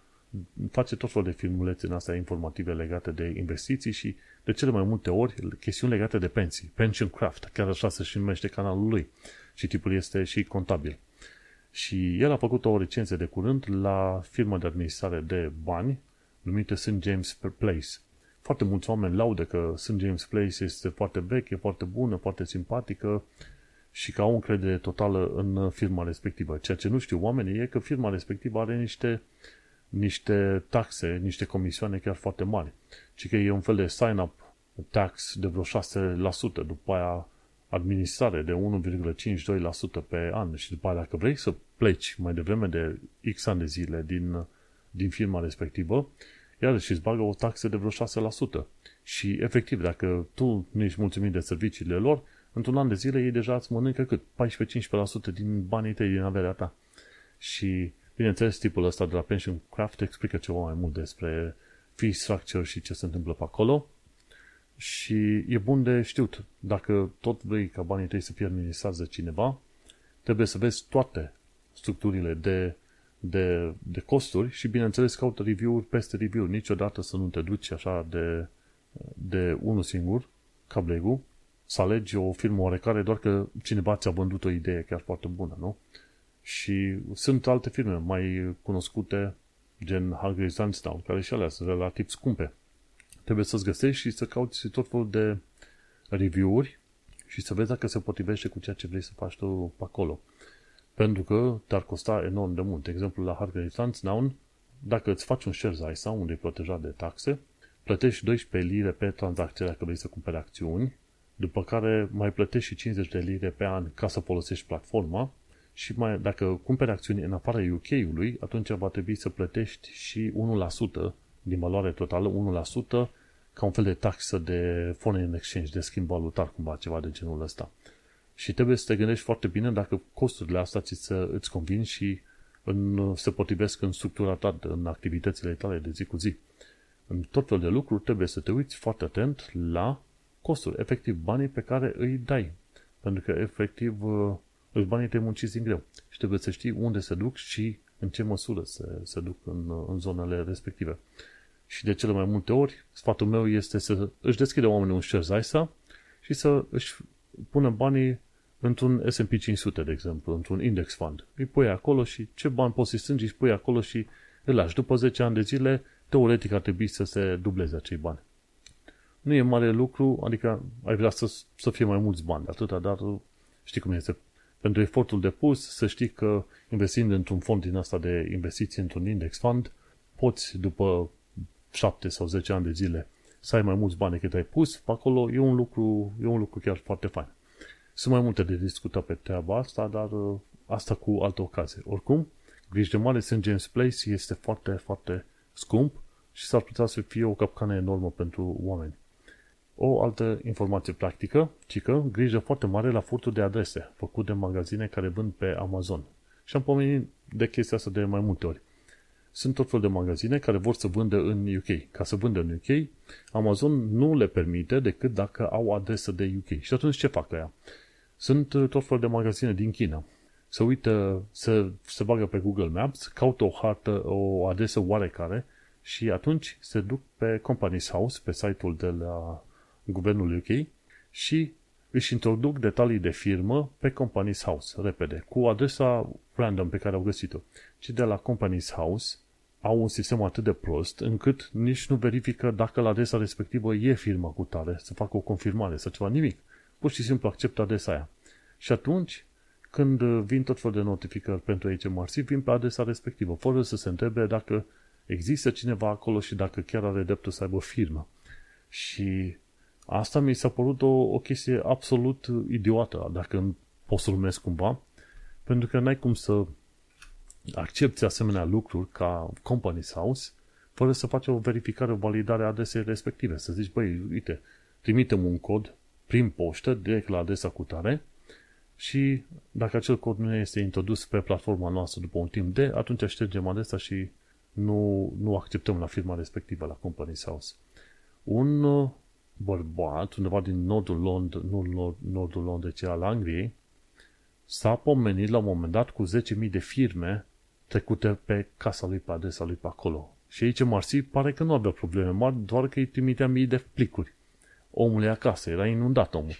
face tot felul de filmulețe în astea informative legate de investiții și de cele mai multe ori chestiuni legate de pensii. Pension Craft, chiar așa se și numește canalul lui. Și tipul este și contabil. Și el a făcut o recenzie de curând la firma de administrare de bani numită St. James Place. Foarte mulți oameni laudă că St. James Place este foarte veche, foarte bună, foarte simpatică și că au încredere totală în firma respectivă. Ceea ce nu știu oamenii e că firma respectivă are niște niște taxe, niște comisioane chiar foarte mari. Ci că e un fel de sign-up tax de vreo 6%, după aia administrare de 1,52% pe an și după aia dacă vrei să pleci mai devreme de X ani de zile din, din firma respectivă, iarăși îți bagă o taxă de vreo 6%. Și efectiv, dacă tu nu ești mulțumit de serviciile lor, într-un an de zile ei deja îți mănâncă cât? 14-15% din banii tăi, din averea ta. Și Bineînțeles, tipul ăsta de la Pension Craft explică ceva mai mult despre fee structure și ce se întâmplă pe acolo și e bun de știut. Dacă tot vrei ca banii tăi să fie administrați de cineva, trebuie să vezi toate structurile de, de, de costuri și, bineînțeles, caută review-uri peste review-uri. Niciodată să nu te duci așa de, de unul singur, ca Blegu, să alegi o firmă oarecare doar că cineva ți-a vândut o idee chiar foarte bună, nu? Și sunt alte firme mai cunoscute, gen Hargreaves Lansdowne, care și alea sunt relativ scumpe. Trebuie să-ți găsești și să cauți tot felul de review-uri și să vezi dacă se potrivește cu ceea ce vrei să faci tu pe acolo. Pentru că te-ar costa enorm de mult. De exemplu, la Hargreaves Lansdowne, dacă îți faci un share ISA unde e protejat de taxe, plătești 12 lire pe tranzacție dacă vrei să cumperi acțiuni, după care mai plătești și 50 de lire pe an ca să folosești platforma și mai, dacă cumperi acțiuni în afara UK-ului, atunci va trebui să plătești și 1% din valoare totală, 1% ca un fel de taxă de foreign exchange, de schimb valutar, cumva, ceva de genul ăsta. Și trebuie să te gândești foarte bine dacă costurile astea ți să îți convin și în, se potrivesc în structura ta, în activitățile tale de zi cu zi. În tot fel de lucruri trebuie să te uiți foarte atent la costuri, efectiv banii pe care îi dai. Pentru că efectiv îți banii te munciți din greu și trebuie să știi unde se duc și în ce măsură se, se duc în, în zonele respective. Și de cele mai multe ori, sfatul meu este să își deschide oamenii un share ISA și să își pună banii într-un S&P 500, de exemplu, într-un index fund. Îi pui acolo și ce bani poți să strângi, îi pui acolo și îl lași. După 10 ani de zile, teoretic ar trebui să se dubleze acei bani. Nu e mare lucru, adică ai vrea să, să fie mai mulți bani, atâta, dar știi cum este. Pentru efortul depus, să știi că investind într-un fond din asta de investiții, într-un index fund, poți după 7 sau 10 ani de zile să ai mai mulți bani decât ai pus, acolo e un lucru, e un lucru chiar foarte fain. Sunt mai multe de discutat pe treaba asta, dar uh, asta cu altă ocazie. Oricum, griji de mare St. James Place este foarte, foarte scump și s-ar putea să fie o capcană enormă pentru oameni. O altă informație practică, ci că grijă foarte mare la furtul de adrese făcut de magazine care vând pe Amazon. Și am pomenit de chestia asta de mai multe ori. Sunt tot fel de magazine care vor să vândă în UK. Ca să vândă în UK, Amazon nu le permite decât dacă au adresă de UK. Și atunci ce fac ea? Sunt uh, tot fel de magazine din China. Se uită, se, se bagă pe Google Maps, caută o hartă, o adresă oarecare și atunci se duc pe Companies House, pe site-ul de la guvernul UK și își introduc detalii de firmă pe Companies House, repede, cu adresa random pe care au găsit-o. Și de la Companies House au un sistem atât de prost încât nici nu verifică dacă la adresa respectivă e firma cu tare, să facă o confirmare sau ceva, nimic. Pur și simplu acceptă adresa aia. Și atunci, când vin tot fel de notificări pentru HMRC, vin pe adresa respectivă, fără să se întrebe dacă există cineva acolo și dacă chiar are dreptul să aibă firmă. Și asta mi s-a părut o, o chestie absolut idiotă, dacă pot să numesc cumva, pentru că n-ai cum să accepti asemenea lucruri ca Company's House fără să faci o verificare, o validare a adresei respective. Să zici, băi, uite, trimitem un cod prin poștă, direct la adresa cu tare și dacă acel cod nu este introdus pe platforma noastră după un timp de, atunci ștergem adresa și nu, nu acceptăm la firma respectivă, la Company's House. Un uh, bărbat, undeva din nordul Londrei, nu nord, nordul Londrei, ci al Angliei, s-a pomenit la un moment dat cu 10.000 de firme trecute pe casa lui, pe adresa lui pe acolo. Și aici Marsi pare că nu avea probleme mari, doar că îi trimitea mii de plicuri. Omul e acasă, era inundat omul.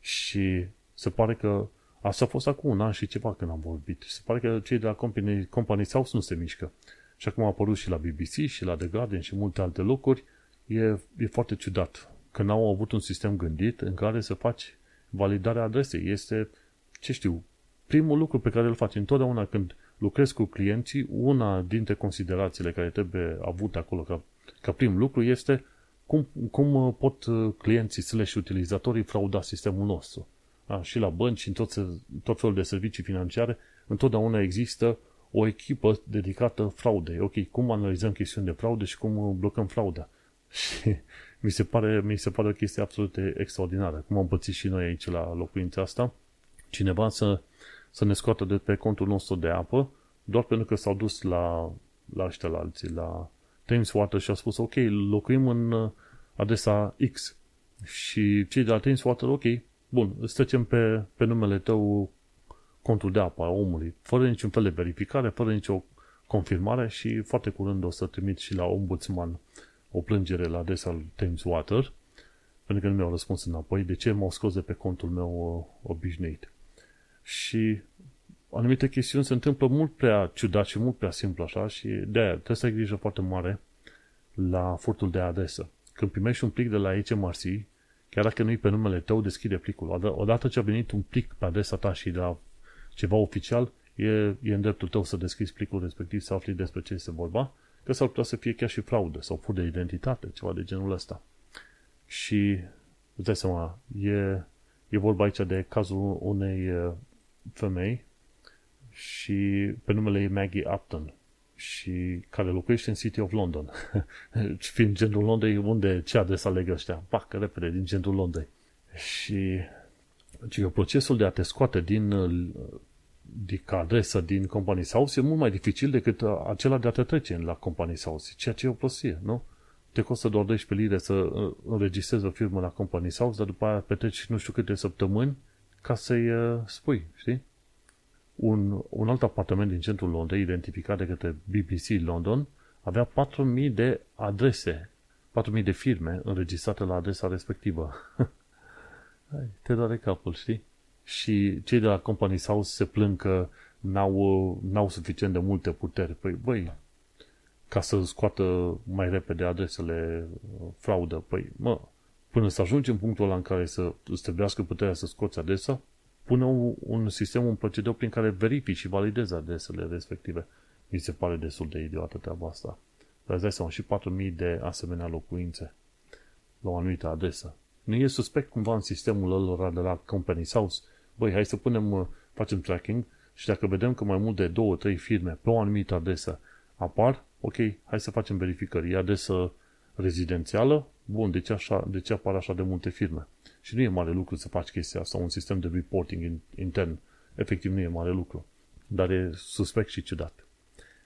Și se pare că asta a fost acum un an și ceva când am vorbit. Se pare că cei de la Company, Company House nu se mișcă. Și acum a apărut și la BBC și la The Guardian și multe alte locuri. E, e foarte ciudat că n-au avut un sistem gândit în care să faci validarea adresei. Este, ce știu, primul lucru pe care îl faci întotdeauna când lucrezi cu clienții, una dintre considerațiile care trebuie avute acolo ca, ca prim lucru este cum, cum pot clienții slash utilizatorii frauda sistemul nostru. A, și la bănci și în tot, tot felul de servicii financiare, întotdeauna există o echipă dedicată fraudei. Ok, cum analizăm chestiuni de fraude și cum blocăm frauda. Și mi se pare, mi se pare o chestie absolut extraordinară. Cum am pățit și noi aici la locuința asta, cineva să, să ne scoată de pe contul nostru de apă, doar pentru că s-au dus la, la ăștia la alții, la Thames Water și au spus, ok, locuim în uh, adresa X. Și cei de la Thames Water, ok, bun, îți trecem pe, pe numele tău contul de apă a omului, fără niciun fel de verificare, fără nicio confirmare și foarte curând o să trimit și la ombudsman o plângere la adresa Thames Water, pentru că nu mi-au răspuns înapoi de ce m-au scos de pe contul meu uh, obișnuit. Și anumite chestiuni se întâmplă mult prea ciudat și mult prea simplu așa și de aia trebuie să ai grijă foarte mare la furtul de adresă. Când primești un plic de la HMRC, chiar dacă nu-i pe numele tău, deschide plicul. Odată ce a venit un plic pe adresa ta și de la ceva oficial, e, e în dreptul tău să deschizi plicul respectiv, să afli despre ce este vorba, că s-ar putea să fie chiar și fraudă sau fur de identitate, ceva de genul ăsta. Și îți dai seama, e, e vorba aici de cazul unei uh, femei și pe numele ei Maggie Upton și care locuiește în City of London. Fiind centrul Londrei, unde ce adres aleg ăștia? Pac, repede, din centrul Londrei. Și ci că procesul de a te scoate din, ca adresă din Companies House e mult mai dificil decât uh, acela de a te trece la Companies House, ceea ce e o prostie, nu? Te costă doar 12 lire să uh, înregistrezi o firmă la Companies House, dar după aia petreci nu știu câte săptămâni ca să-i uh, spui, știi? Un, un alt apartament din centrul Londrei, identificat de către BBC London, avea 4.000 de adrese, 4.000 de firme înregistrate la adresa respectivă. Te doare capul, știi? Și cei de la Companies House se plâng că n-au, n-au suficient de multe puteri. Păi, băi, ca să scoată mai repede adresele uh, fraudă, păi, mă, până să ajungi în punctul ăla în care să îți trebuiască puterea să scoți adresa, pune un, un sistem, un procedeu prin care verifici și validezi adresele respective. Mi se pare destul de idiotă treaba asta. Dar îți dai seama, și 4.000 de asemenea locuințe la o anumită adresă. Nu e suspect cumva în sistemul lor de la Company House? Băi, hai să punem, uh, facem tracking și dacă vedem că mai mult de 2-3 firme pe o anumită adresă apar, ok, hai să facem verificări. E adresă rezidențială? Bun, de ce, așa, de ce apar așa de multe firme? Și nu e mare lucru să faci chestia asta, un sistem de reporting intern. Efectiv nu e mare lucru, dar e suspect și ciudat.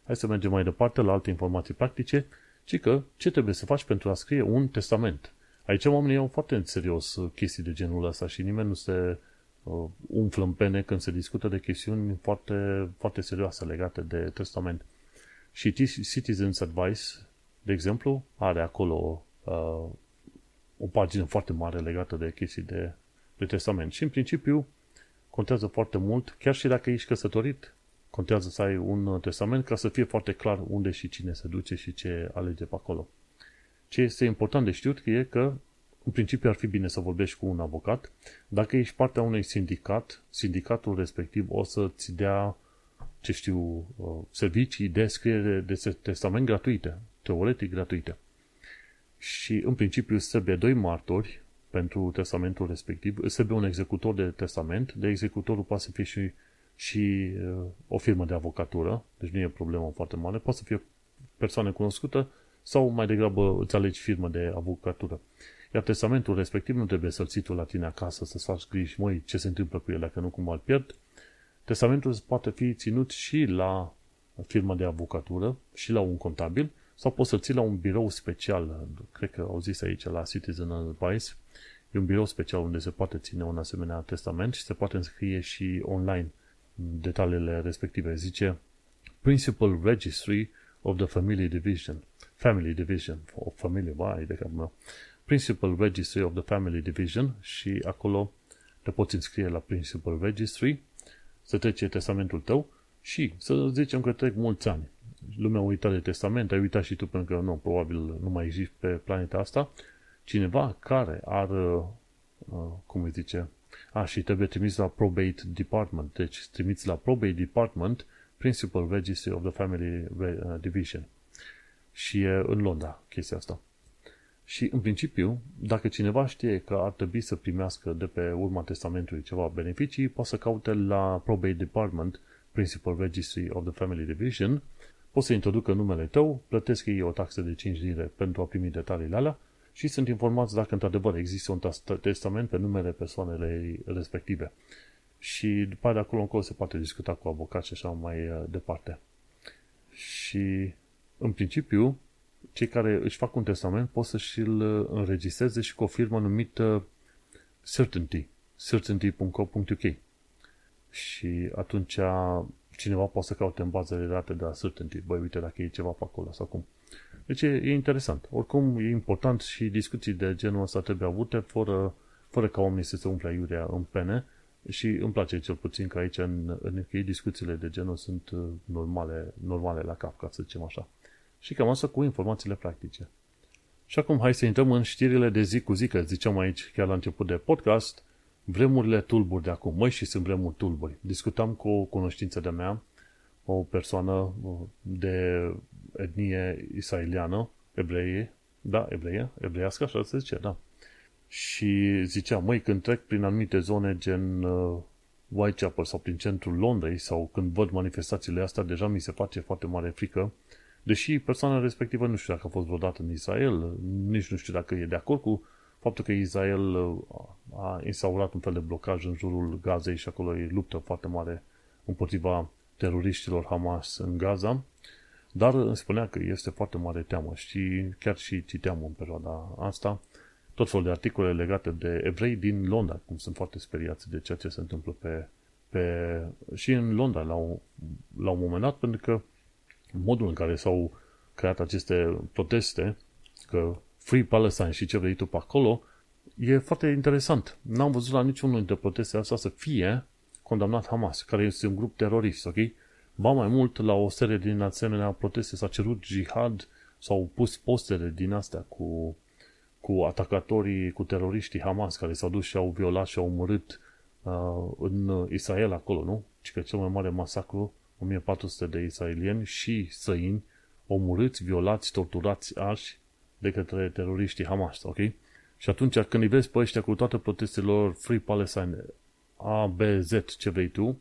Hai să mergem mai departe la alte informații practice, ci că ce trebuie să faci pentru a scrie un testament. Aici oamenii iau foarte în serios chestii de genul ăsta și nimeni nu se uh, umflă în pene când se discută de chestiuni foarte, foarte serioase legate de testament. Și Citizens Advice, de exemplu, are acolo uh, o pagină foarte mare legată de chestii de, de testament. Și în principiu contează foarte mult, chiar și dacă ești căsătorit, contează să ai un testament ca să fie foarte clar unde și cine se duce și ce alege pe acolo. Ce este important de știut e că în principiu ar fi bine să vorbești cu un avocat. Dacă ești partea unui sindicat, sindicatul respectiv o să-ți dea, ce știu, uh, servicii de scriere de testament gratuite, teoretic gratuite. Și în principiu îți trebuie doi martori pentru testamentul respectiv, îți trebuie un executor de testament, de executorul poate să fie și, și uh, o firmă de avocatură, deci nu e problemă foarte mare, poate să fie o persoană cunoscută sau mai degrabă îți alegi firmă de avocatură. Iar testamentul respectiv nu trebuie să-l ții tu la tine acasă, să-ți faci griji, măi, ce se întâmplă cu el dacă nu cumva îl pierd. Testamentul poate fi ținut și la firma de avocatură și la un contabil sau poți să-l ții la un birou special. Cred că au zis aici la Citizen Advice. E un birou special unde se poate ține un asemenea testament și se poate înscrie și online detaliile respective. Zice Principal Registry of the Family Division. Family Division. O familie, vai, de cap meu. Principal Registry of the Family Division și acolo te poți înscrie la Principal Registry, să trece testamentul tău și să zicem că trec mulți ani. Lumea a uitat de testament, ai uitat și tu pentru că nu, probabil nu mai există pe planeta asta. Cineva care ar, uh, cum îi zice, a, și trebuie trimis la Probate Department. Deci trimiți la Probate Department Principal Registry of the Family uh, Division. Și e în Londra chestia asta. Și, în principiu, dacă cineva știe că ar trebui să primească de pe urma testamentului ceva beneficii, poate să caute la Probate Department, Principal Registry of the Family Division, poți să introducă numele tău, plătesc ei o taxă de 5 lire pentru a primi detaliile alea și sunt informați dacă într-adevăr există un testament pe numele persoanele respective. Și după de acolo încolo se poate discuta cu avocați și așa mai uh, departe. Și, în principiu, cei care își fac un testament pot să și-l uh, înregistreze și cu o firmă numită Certainty, certainty.co.uk și atunci cineva poate să caute în bază de date de la Certainty, băi, uite dacă e ceva pe acolo sau cum. Deci e, e interesant. Oricum, e important și discuții de genul ăsta trebuie avute fără, fără ca oamenii să se umple iurea în pene și îmi place cel puțin că aici în, în UK discuțiile de genul sunt uh, normale, normale la cap, ca să zicem așa. Și cam asta cu informațiile practice. Și acum hai să intrăm în știrile de zi cu zi, că ziceam aici chiar la început de podcast, vremurile tulburi de acum. Măi, și sunt vremuri tulburi. Discutam cu o cunoștință de mea, o persoană de etnie israeliană, ebreie, da, ebreie, ebreiască, așa se zice, da. Și zicea, măi, când trec prin anumite zone gen uh, Whitechapel sau prin centrul Londrei sau când văd manifestațiile astea, deja mi se face foarte mare frică Deși persoana respectivă nu știu dacă a fost vreodată în Israel, nici nu știu dacă e de acord cu faptul că Israel uh, a instaurat un fel de blocaj în jurul Gazei și acolo e luptă foarte mare împotriva teroriștilor Hamas în Gaza, dar îmi spunea că este foarte mare teamă și chiar și citeam în perioada asta tot felul de articole legate de evrei din Londra, cum sunt foarte speriați de ceea ce se întâmplă pe, pe, și în Londra la un, la un moment dat, pentru că modul în care s-au creat aceste proteste, că Free Palestine și ce vrei tu pe acolo, e foarte interesant. N-am văzut la niciunul dintre proteste astea să fie condamnat Hamas, care este un grup terorist, ok? Ba mai mult, la o serie din asemenea proteste s-a cerut jihad, s-au pus postere din astea cu, cu atacatorii, cu teroriștii Hamas, care s-au dus și au violat și au omorât uh, în Israel acolo, nu? Și că cel mai mare masacru, 1400 de israelieni și săini omorâți, violați, torturați, arși de către teroriștii Hamas, ok? Și atunci când îi vezi pe ăștia cu toate protestelor Free Palestine, A, B, Z, ce vrei tu,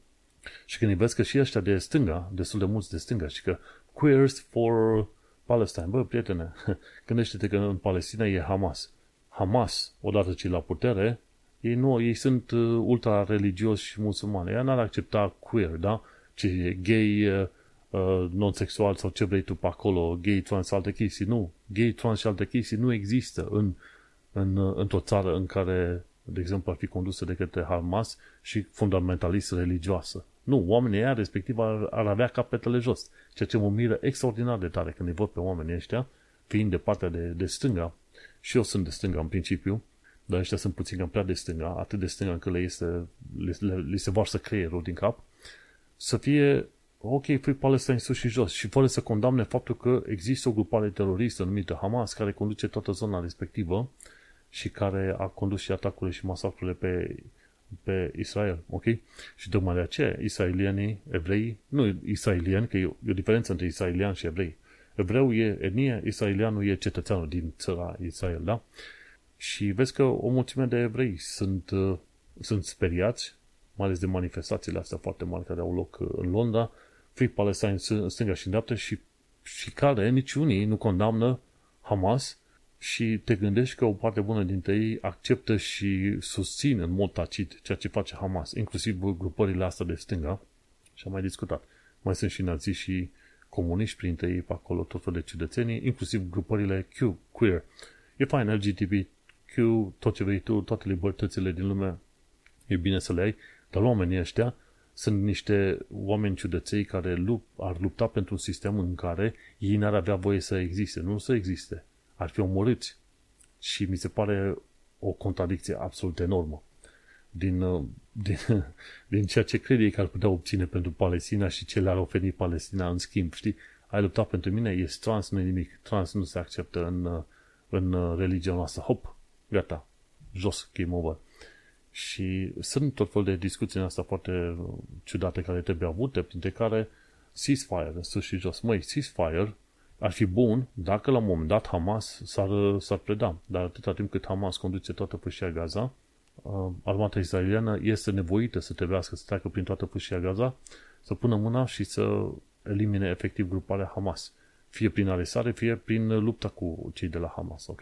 și când îi vezi că și ăștia de stânga, destul de mulți de stânga, și că Queers for Palestine, bă, prietene, gândește-te că în Palestina e Hamas. Hamas, odată ce la putere, ei nu, ei sunt uh, ultra-religioși și musulmani. Ea n-ar accepta queer, da? Ce e gay, uh, uh, non-sexual sau ce vrei tu pe acolo, gay, trans, alte chestii. Nu. Gay, trans și alte chestii nu există în, în, uh, într-o țară în care, de exemplu, ar fi condusă de către Hamas și fundamentalist religioasă. Nu, oamenii ăia respectiv ar, ar avea capetele jos. Ceea ce mă miră extraordinar de tare când îi văd pe oamenii ăștia, fiind de partea de, de stânga, și eu sunt de stânga în principiu, dar ăștia sunt puțin cam prea de stânga, atât de stânga încât le, este, le, le, le se varsă creierul din cap, să fie ok, Free Palestine sus și jos și fără să condamne faptul că există o grupare teroristă numită Hamas care conduce toată zona respectivă și care a condus și atacurile și masacrurile pe pe Israel, ok? Și tocmai de aceea, israelienii, evrei, nu israelieni, că e o, e o diferență între israelian și evrei. Evreu e etnie, israelianul e cetățeanul din țara Israel, da? Și vezi că o mulțime de evrei sunt, uh, sunt speriați, mai ales de manifestațiile astea foarte mari care au loc uh, în Londra, Free Palestine în stânga și în dreapta și, și care niciunii nu condamnă Hamas și te gândești că o parte bună dintre ei acceptă și susțin în mod tacit ceea ce face Hamas, inclusiv grupările astea de stânga, și am mai discutat. Mai sunt și naziști și comuniști printre ei pe acolo, tot fel de ciudățenii, inclusiv grupările Q, queer. E fain, LGBTQ, tot ce vrei tu, toate libertățile din lume, e bine să le ai, dar oamenii ăștia sunt niște oameni ciudăței care lup, ar lupta pentru un sistem în care ei n-ar avea voie să existe, nu să existe ar fi omorâți. Și mi se pare o contradicție absolut enormă din, uh, din, din ceea ce cred ei că ar putea obține pentru Palestina și ce le-ar oferi Palestina în schimb. Știi? Ai luptat pentru mine, e trans, nu e nimic. Trans nu se acceptă în, uh, în uh, religia noastră. Hop, gata, jos, game over. Și sunt tot fel de discuții în asta foarte ciudate care trebuie avute, printre care ceasefire, sus și jos. Măi, ceasefire ar fi bun dacă la un moment dat Hamas s-ar, s-ar preda. Dar atâta timp cât Hamas conduce toată fâșia Gaza, uh, armata israeliană este nevoită să trebuiască să treacă prin toată fâșia Gaza, să pună mâna și să elimine efectiv gruparea Hamas. Fie prin aresare, fie prin lupta cu cei de la Hamas, ok?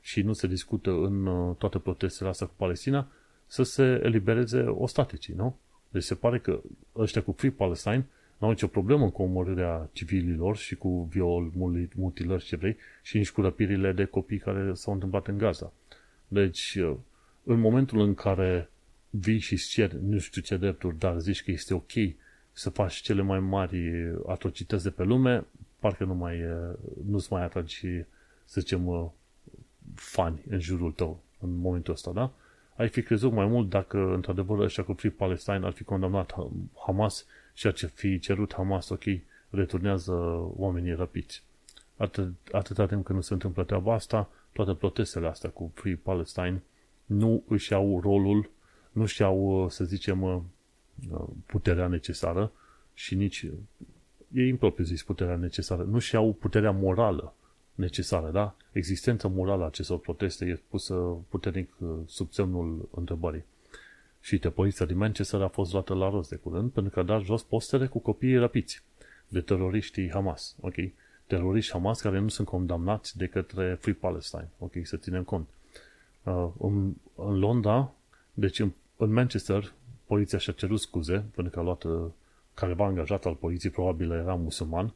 Și nu se discută în uh, toate protestele astea cu Palestina să se elibereze ostaticii, nu? Deci se pare că ăștia cu Free Palestine N-au nicio problemă cu omorârea civililor și cu viol, mutilări ce vrei și nici cu răpirile de copii care s-au întâmplat în Gaza. Deci, uh, în momentul în care vii și îți cer nu știu ce drepturi, dar zici că este ok să faci cele mai mari atrocități de pe lume, parcă nu mai, uh, nu-ți mai atragi, să zicem, uh, fani în jurul tău în momentul ăsta, da? Ai fi crezut mai mult dacă, într-adevăr, ăștia cu Free Palestine ar fi condamnat Hamas și ar fi cerut Hamas, ok, returnează oamenii răpiți. Atât, atâta timp când nu se întâmplă treaba asta, toate protestele astea cu Free Palestine nu își au rolul, nu își au, să zicem, puterea necesară și nici, e impropriu zis puterea necesară, nu și au puterea morală necesară, da? Existența morală a acestor proteste e pusă puternic sub semnul întrebării. Și te poliția din Manchester a fost luată la rost de curând pentru că a dat jos postere cu copiii răpiți de teroriștii Hamas. Ok? Teroriști Hamas care nu sunt condamnați de către Free Palestine. Ok? Să ținem cont. Uh, în, în Londra, deci în, în Manchester, poliția și-a cerut scuze, pentru că a luat uh, careva angajat al poliției, probabil era musulman,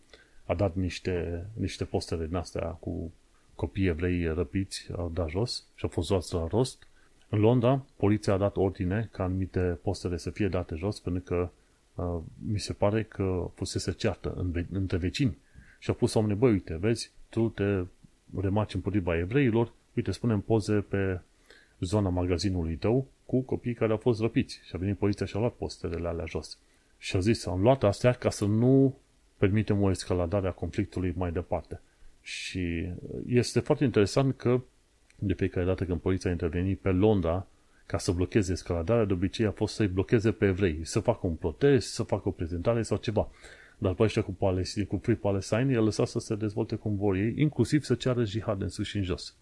a dat niște, niște postere din astea cu copii evrei răpiți, au dat jos și au fost luați la rost. În Londra, poliția a dat ordine ca anumite postere să fie date jos, pentru că uh, mi se pare că fusese ceartă în, între vecini. Și au pus oameni, băi, uite, vezi, tu te remarci împotriva evreilor, uite, spunem poze pe zona magazinului tău cu copiii care au fost răpiți. Și a venit poliția și a luat posterele alea jos. Și a zis, am luat astea ca să nu permitem o escaladare a conflictului mai departe. Și este foarte interesant că de fiecare dată când poliția a intervenit pe Londra ca să blocheze escaladarea, de obicei a fost să-i blocheze pe evrei, să facă un protest, să facă o prezentare sau ceva. Dar pe ăștia cu, Palestine, cu Free Palestine, el lăsa să se dezvolte cum vor ei, inclusiv să ceară jihad în sus și în jos.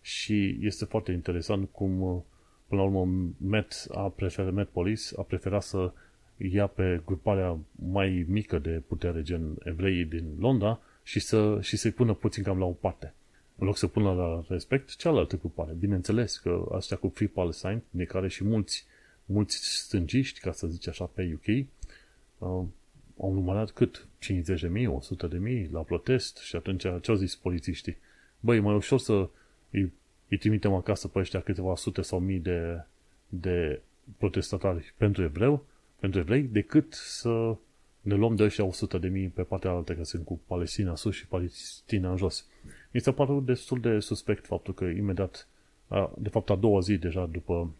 Și este foarte interesant cum, până la urmă, Met, a preferat, Met Police a preferat să ia pe gruparea mai mică de putere, gen evreii din Londra, și, să, și să-i pună puțin cam la o parte. În loc să pună la respect cealaltă grupare. Bineînțeles că astea cu Free Palestine, de care și mulți, mulți stângiști, ca să zice așa, pe UK, uh, au numărat cât? 50 de mii, 100 de mii la protest și atunci ce au zis polițiștii? Băi, mai ușor să îi, îi trimitem acasă pe ăștia câteva sute sau mii de, de protestatari pentru evreu, pentru evrei, decât să ne luăm de ăștia 100 de mii pe partea altă, că sunt cu Palestina sus și Palestina în jos. Mi s-a părut destul de suspect faptul că imediat, de fapt a doua zi deja după,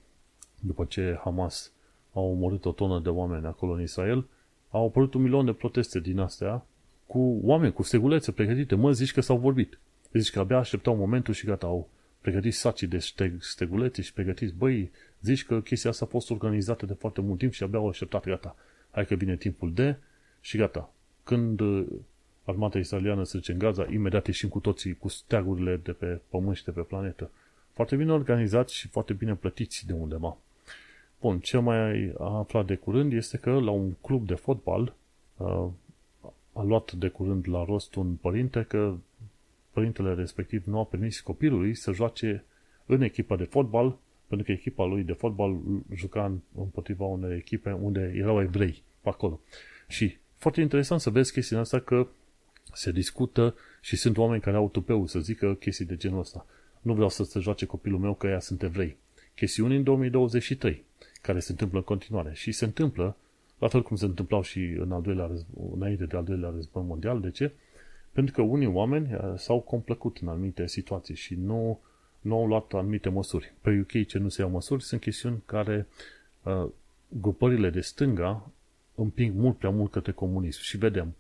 după ce Hamas a omorât o tonă de oameni acolo în Israel, au apărut un milion de proteste din astea cu oameni, cu stegulețe pregătite. Mă, zici că s-au vorbit. Zici că abia așteptau momentul și gata, au pregătit sacii de steg, stegulețe și pregătiți. Băi, zici că chestia asta a fost organizată de foarte mult timp și abia au așteptat, gata. Hai că vine timpul de și gata. Când uh, armata israeliană se duce în Gaza, imediat ieșim cu toții cu steagurile de pe pământ și de pe planetă. Foarte bine organizați și foarte bine plătiți de undeva. Bun, ce mai a aflat de curând este că la un club de fotbal uh, a luat de curând la rost un părinte că părintele respectiv nu a permis copilului să joace în echipa de fotbal, pentru că echipa lui de fotbal juca împotriva unei echipe unde erau evrei pe acolo. Și foarte interesant să vezi chestia asta că se discută și sunt oameni care au tupeu să zică chestii de genul ăsta. Nu vreau să se joace copilul meu că ea sunt evrei. Chestiuni în 2023 care se întâmplă în continuare. Și se întâmplă, la fel cum se întâmplau și în al doilea război, înainte de al doilea război mondial. De ce? Pentru că unii oameni uh, s-au complăcut în anumite situații și nu, nu au luat anumite măsuri. Pe UK ce nu se iau măsuri sunt chestiuni care uh, grupările de stânga împing mult prea mult către comunism și vedem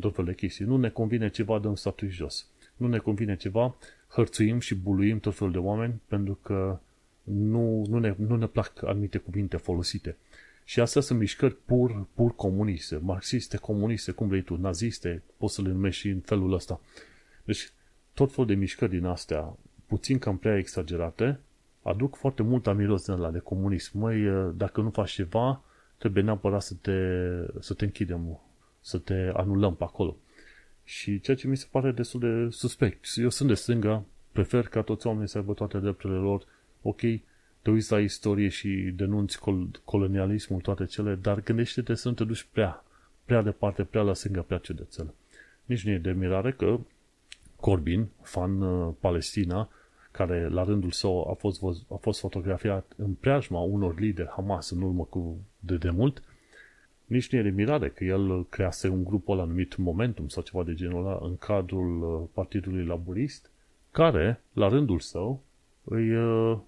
tot fel de chestii. Nu ne convine ceva, dăm statul jos. Nu ne convine ceva, hărțuim și buluim tot felul de oameni pentru că nu, nu, ne, nu ne plac anumite cuvinte folosite. Și astea sunt mișcări pur, pur comuniste, marxiste, comuniste, cum vrei tu, naziste, poți să le numești și în felul ăsta. Deci, tot felul de mișcări din astea, puțin cam prea exagerate, aduc foarte mult amiros din ăla de comunism. Măi, dacă nu faci ceva, trebuie neapărat să te, să te închidem, să te anulăm pe acolo. Și ceea ce mi se pare destul de suspect. Eu sunt de stânga, prefer ca toți oamenii să aibă toate drepturile lor, ok, te uiți la istorie și denunți col- colonialismul, toate cele, dar gândește-te să nu te duci prea, prea departe, prea la stânga, prea cedețel. Nici nu e de mirare că Corbyn, fan uh, Palestina, care la rândul său a fost, a fost fotografiat în preajma unor lideri Hamas în urmă cu de demult, nici nu e de mirare că el crease un grup ăla numit Momentum sau ceva de genul ăla în cadrul uh, Partidului Laburist, care, la rândul său, îi, uh,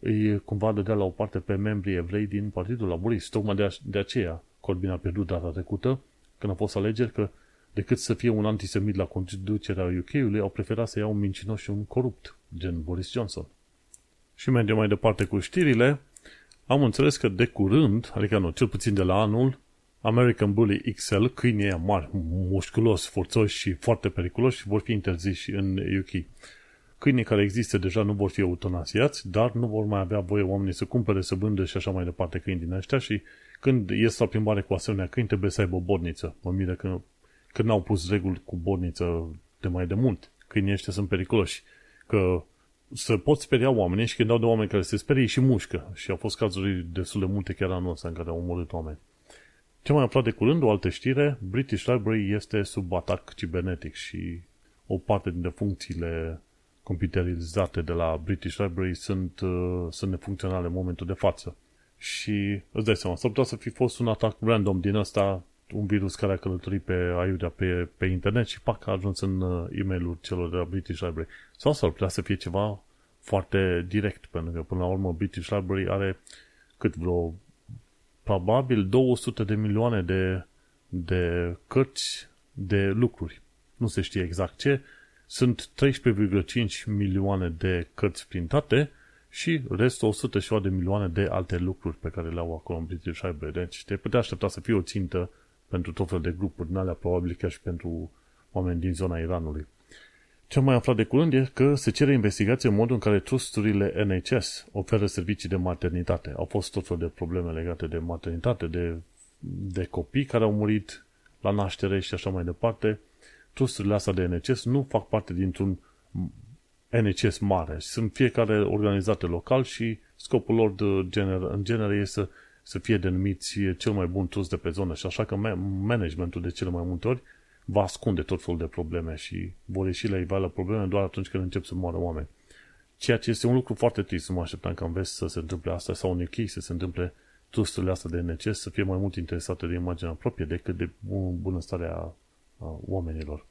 îi cumva dădea la o parte pe membrii evrei din Partidul Laburist. Tocmai de, a, de aceea Corbyn a pierdut data trecută, când a fost alegeri, că decât să fie un antisemit la conducerea UK-ului, au preferat să iau un mincinos și un corupt, gen Boris Johnson. Și mergem mai departe cu știrile. Am înțeles că de curând, adică nu, cel puțin de la anul, American Bully XL, câinii mari, musculos, forțoși și foarte periculoși, vor fi interziși în UK câinii care există deja nu vor fi eutanasiați, dar nu vor mai avea voie oamenii să cumpere, să vândă și așa mai departe câini din ăștia și când ies la plimbare cu asemenea câini trebuie să aibă o borniță. Mă mire că, că n-au pus reguli cu borniță de mai de mult. Câinii ăștia sunt periculoși. Că să pot speria oamenii și când dau de oameni care se sperie și mușcă. Și au fost cazuri destul de multe chiar anul ăsta în care au omorât oameni. Ce mai aflat de curând, o altă știre, British Library este sub atac cibernetic și o parte dintre funcțiile computerizate de la British Library sunt, uh, sunt nefuncționale în momentul de față. Și îți dai seama, s-ar putea să fi fost un atac random din ăsta, un virus care a călătorit pe aiurea pe, pe internet și pac a ajuns în uh, e mail celor de la British Library. Sau s-ar putea să fie ceva foarte direct, pentru că până la urmă British Library are cât vreo probabil 200 de milioane de, de cărți de lucruri. Nu se știe exact ce. Sunt 13,5 milioane de cărți printate și restul 100 și de milioane de alte lucruri pe care le au acolo în British Library. Deci te putea aștepta să fie o țintă pentru tot fel de grupuri din alea, probabil chiar și pentru oameni din zona Iranului. Ce am mai aflat de curând e că se cere investigație în modul în care trusturile NHS oferă servicii de maternitate. Au fost tot fel de probleme legate de maternitate, de, de copii care au murit la naștere și așa mai departe. Trusturile astea de NHS nu fac parte dintr-un NHS mare. Sunt fiecare organizate local și scopul lor de gener, în genere este să, să fie denumiți cel mai bun trust de pe zonă și așa că managementul de cele mai multe ori va ascunde tot felul de probleme și vor ieși la iveală probleme doar atunci când încep să moară oameni. Ceea ce este un lucru foarte trist, nu mă așteptam ca în vest să se întâmple asta sau în UK să se întâmple trusturile astea de NCS să fie mai mult interesate de imaginea proprie decât de bunăstarea oamenilor.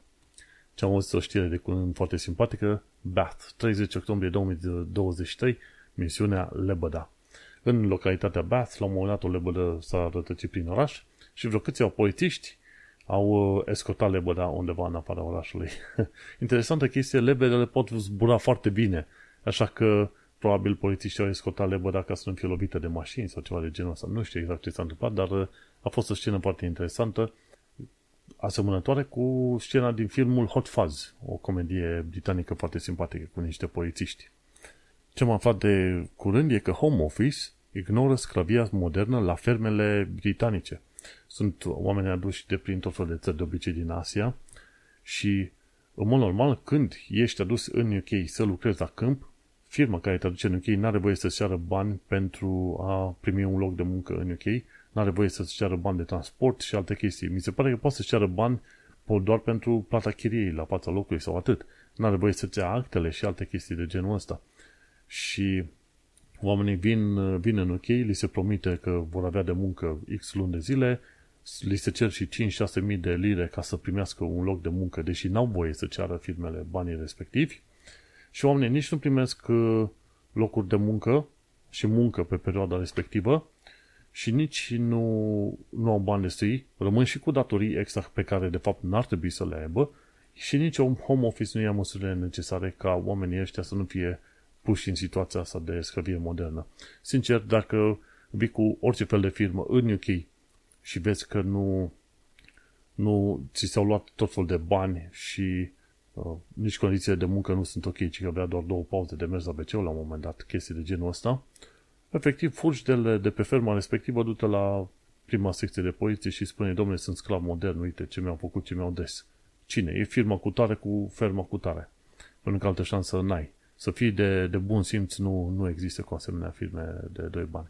Ce am auzit o știre de curând foarte simpatică, Bath, 30 octombrie 2023, misiunea Lebăda. În localitatea Bath, la un moment dat o lebădă s-a rătăcit prin oraș și vreo câțiva polițiști au uh, escortat lebăda undeva în afara orașului. Interesantă chestie, lebedele pot zbura foarte bine, așa că probabil polițiștii au escortat lebăda ca să nu fie lovită de mașini sau ceva de genul ăsta. Nu știu exact ce s-a întâmplat, dar uh, a fost o scenă foarte interesantă, asemănătoare cu scena din filmul Hot Fuzz, o comedie britanică foarte simpatică cu niște polițiști. Ce am aflat de curând e că Home Office ignoră sclavia modernă la fermele britanice. Sunt oameni aduși de prin tot felul de țări, de obicei din Asia și, în mod normal, când ești adus în UK să lucrezi la câmp, firma care te aduce în UK nu are voie să-ți ceară bani pentru a primi un loc de muncă în UK, nu are voie să-ți ceară bani de transport și alte chestii. Mi se pare că poate să-ți ceară bani doar pentru plata chiriei la fața locului sau atât. Nu are voie să-ți ia actele și alte chestii de genul ăsta. Și oamenii vin, vin în UK, li se promite că vor avea de muncă X luni de zile, li se cer și 5-6 mii de lire ca să primească un loc de muncă, deși n-au voie să ceară firmele banii respectivi. Și oamenii nici nu primesc uh, locuri de muncă și muncă pe perioada respectivă și nici nu, nu au bani destui, rămân și cu datorii extra pe care de fapt n-ar trebui să le aibă și nici un home office nu ia măsurile necesare ca oamenii ăștia să nu fie puși în situația asta de sclavie modernă. Sincer, dacă vii cu orice fel de firmă în UK și vezi că nu, nu ți s-au luat tot fel de bani și uh, nici condițiile de muncă nu sunt ok, ci că avea doar două pauze de mers la wc la un moment dat, chestii de genul ăsta, efectiv fugi de, de pe ferma respectivă, du-te la prima secție de poliție și spune, domnule, sunt sclav modern, uite ce mi-au făcut, ce mi-au des. Cine? E firma cu tare cu ferma cu tare. Pentru că altă șansă n-ai. Să fii de, de bun simț nu, nu există cu asemenea firme de doi bani.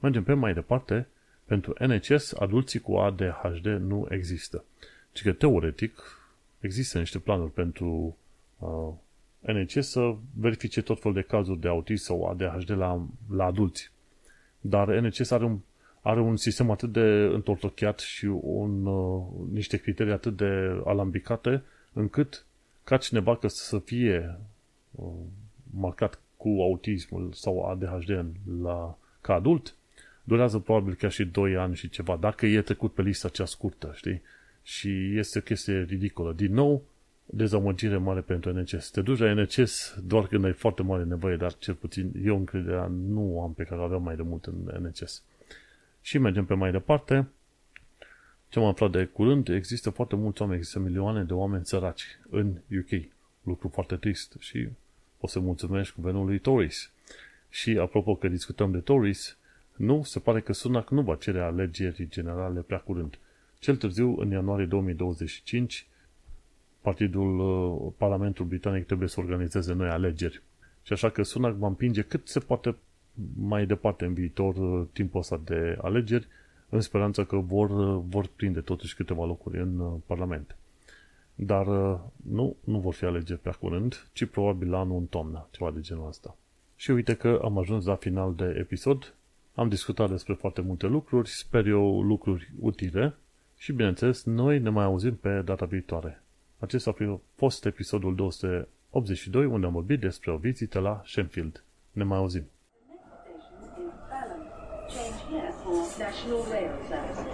Mergem pe mai departe. Pentru NHS, adulții cu ADHD nu există. Ci că, teoretic, există niște planuri pentru uh, NHS să verifice tot felul de cazuri de autism sau ADHD la, la adulți. Dar NHS are un, are un sistem atât de întortocheat și un, uh, niște criterii atât de alambicate încât ca cineva că să fie uh, marcat cu autismul sau ADHD la, ca adult, durează probabil chiar și 2 ani și ceva, dacă e trecut pe lista cea scurtă, știi? Și este o chestie ridicolă. Din nou, dezamăgire mare pentru NCS. Te duci la NCS doar când ai foarte mare nevoie, dar cel puțin eu încrederea nu am pe care o aveam mai de mult în NCS. Și mergem pe mai departe. Ce am aflat de curând, există foarte mulți oameni, există milioane de oameni săraci în UK. Lucru foarte trist și o să mulțumesc guvernului Tories. Și apropo că discutăm de Tories, nu, se pare că Sunak nu va cere alegeri generale prea curând. Cel târziu, în ianuarie 2025, Partidul uh, Parlamentul Britanic trebuie să organizeze noi alegeri. Și așa că Sunak va împinge cât se poate mai departe în viitor uh, timpul ăsta de alegeri, în speranța că vor, uh, vor prinde totuși câteva locuri în uh, Parlament. Dar nu, nu vor fi alegeri prea curând, ci probabil la anul în toamnă, ceva de genul ăsta. Și uite că am ajuns la final de episod. Am discutat despre foarte multe lucruri, sper eu lucruri utile și bineînțeles, noi ne mai auzim pe data viitoare. Acesta a fost episodul 282 unde am vorbit despre o vizită la Shenfield. Ne mai auzim!
Change here for National Rail Services.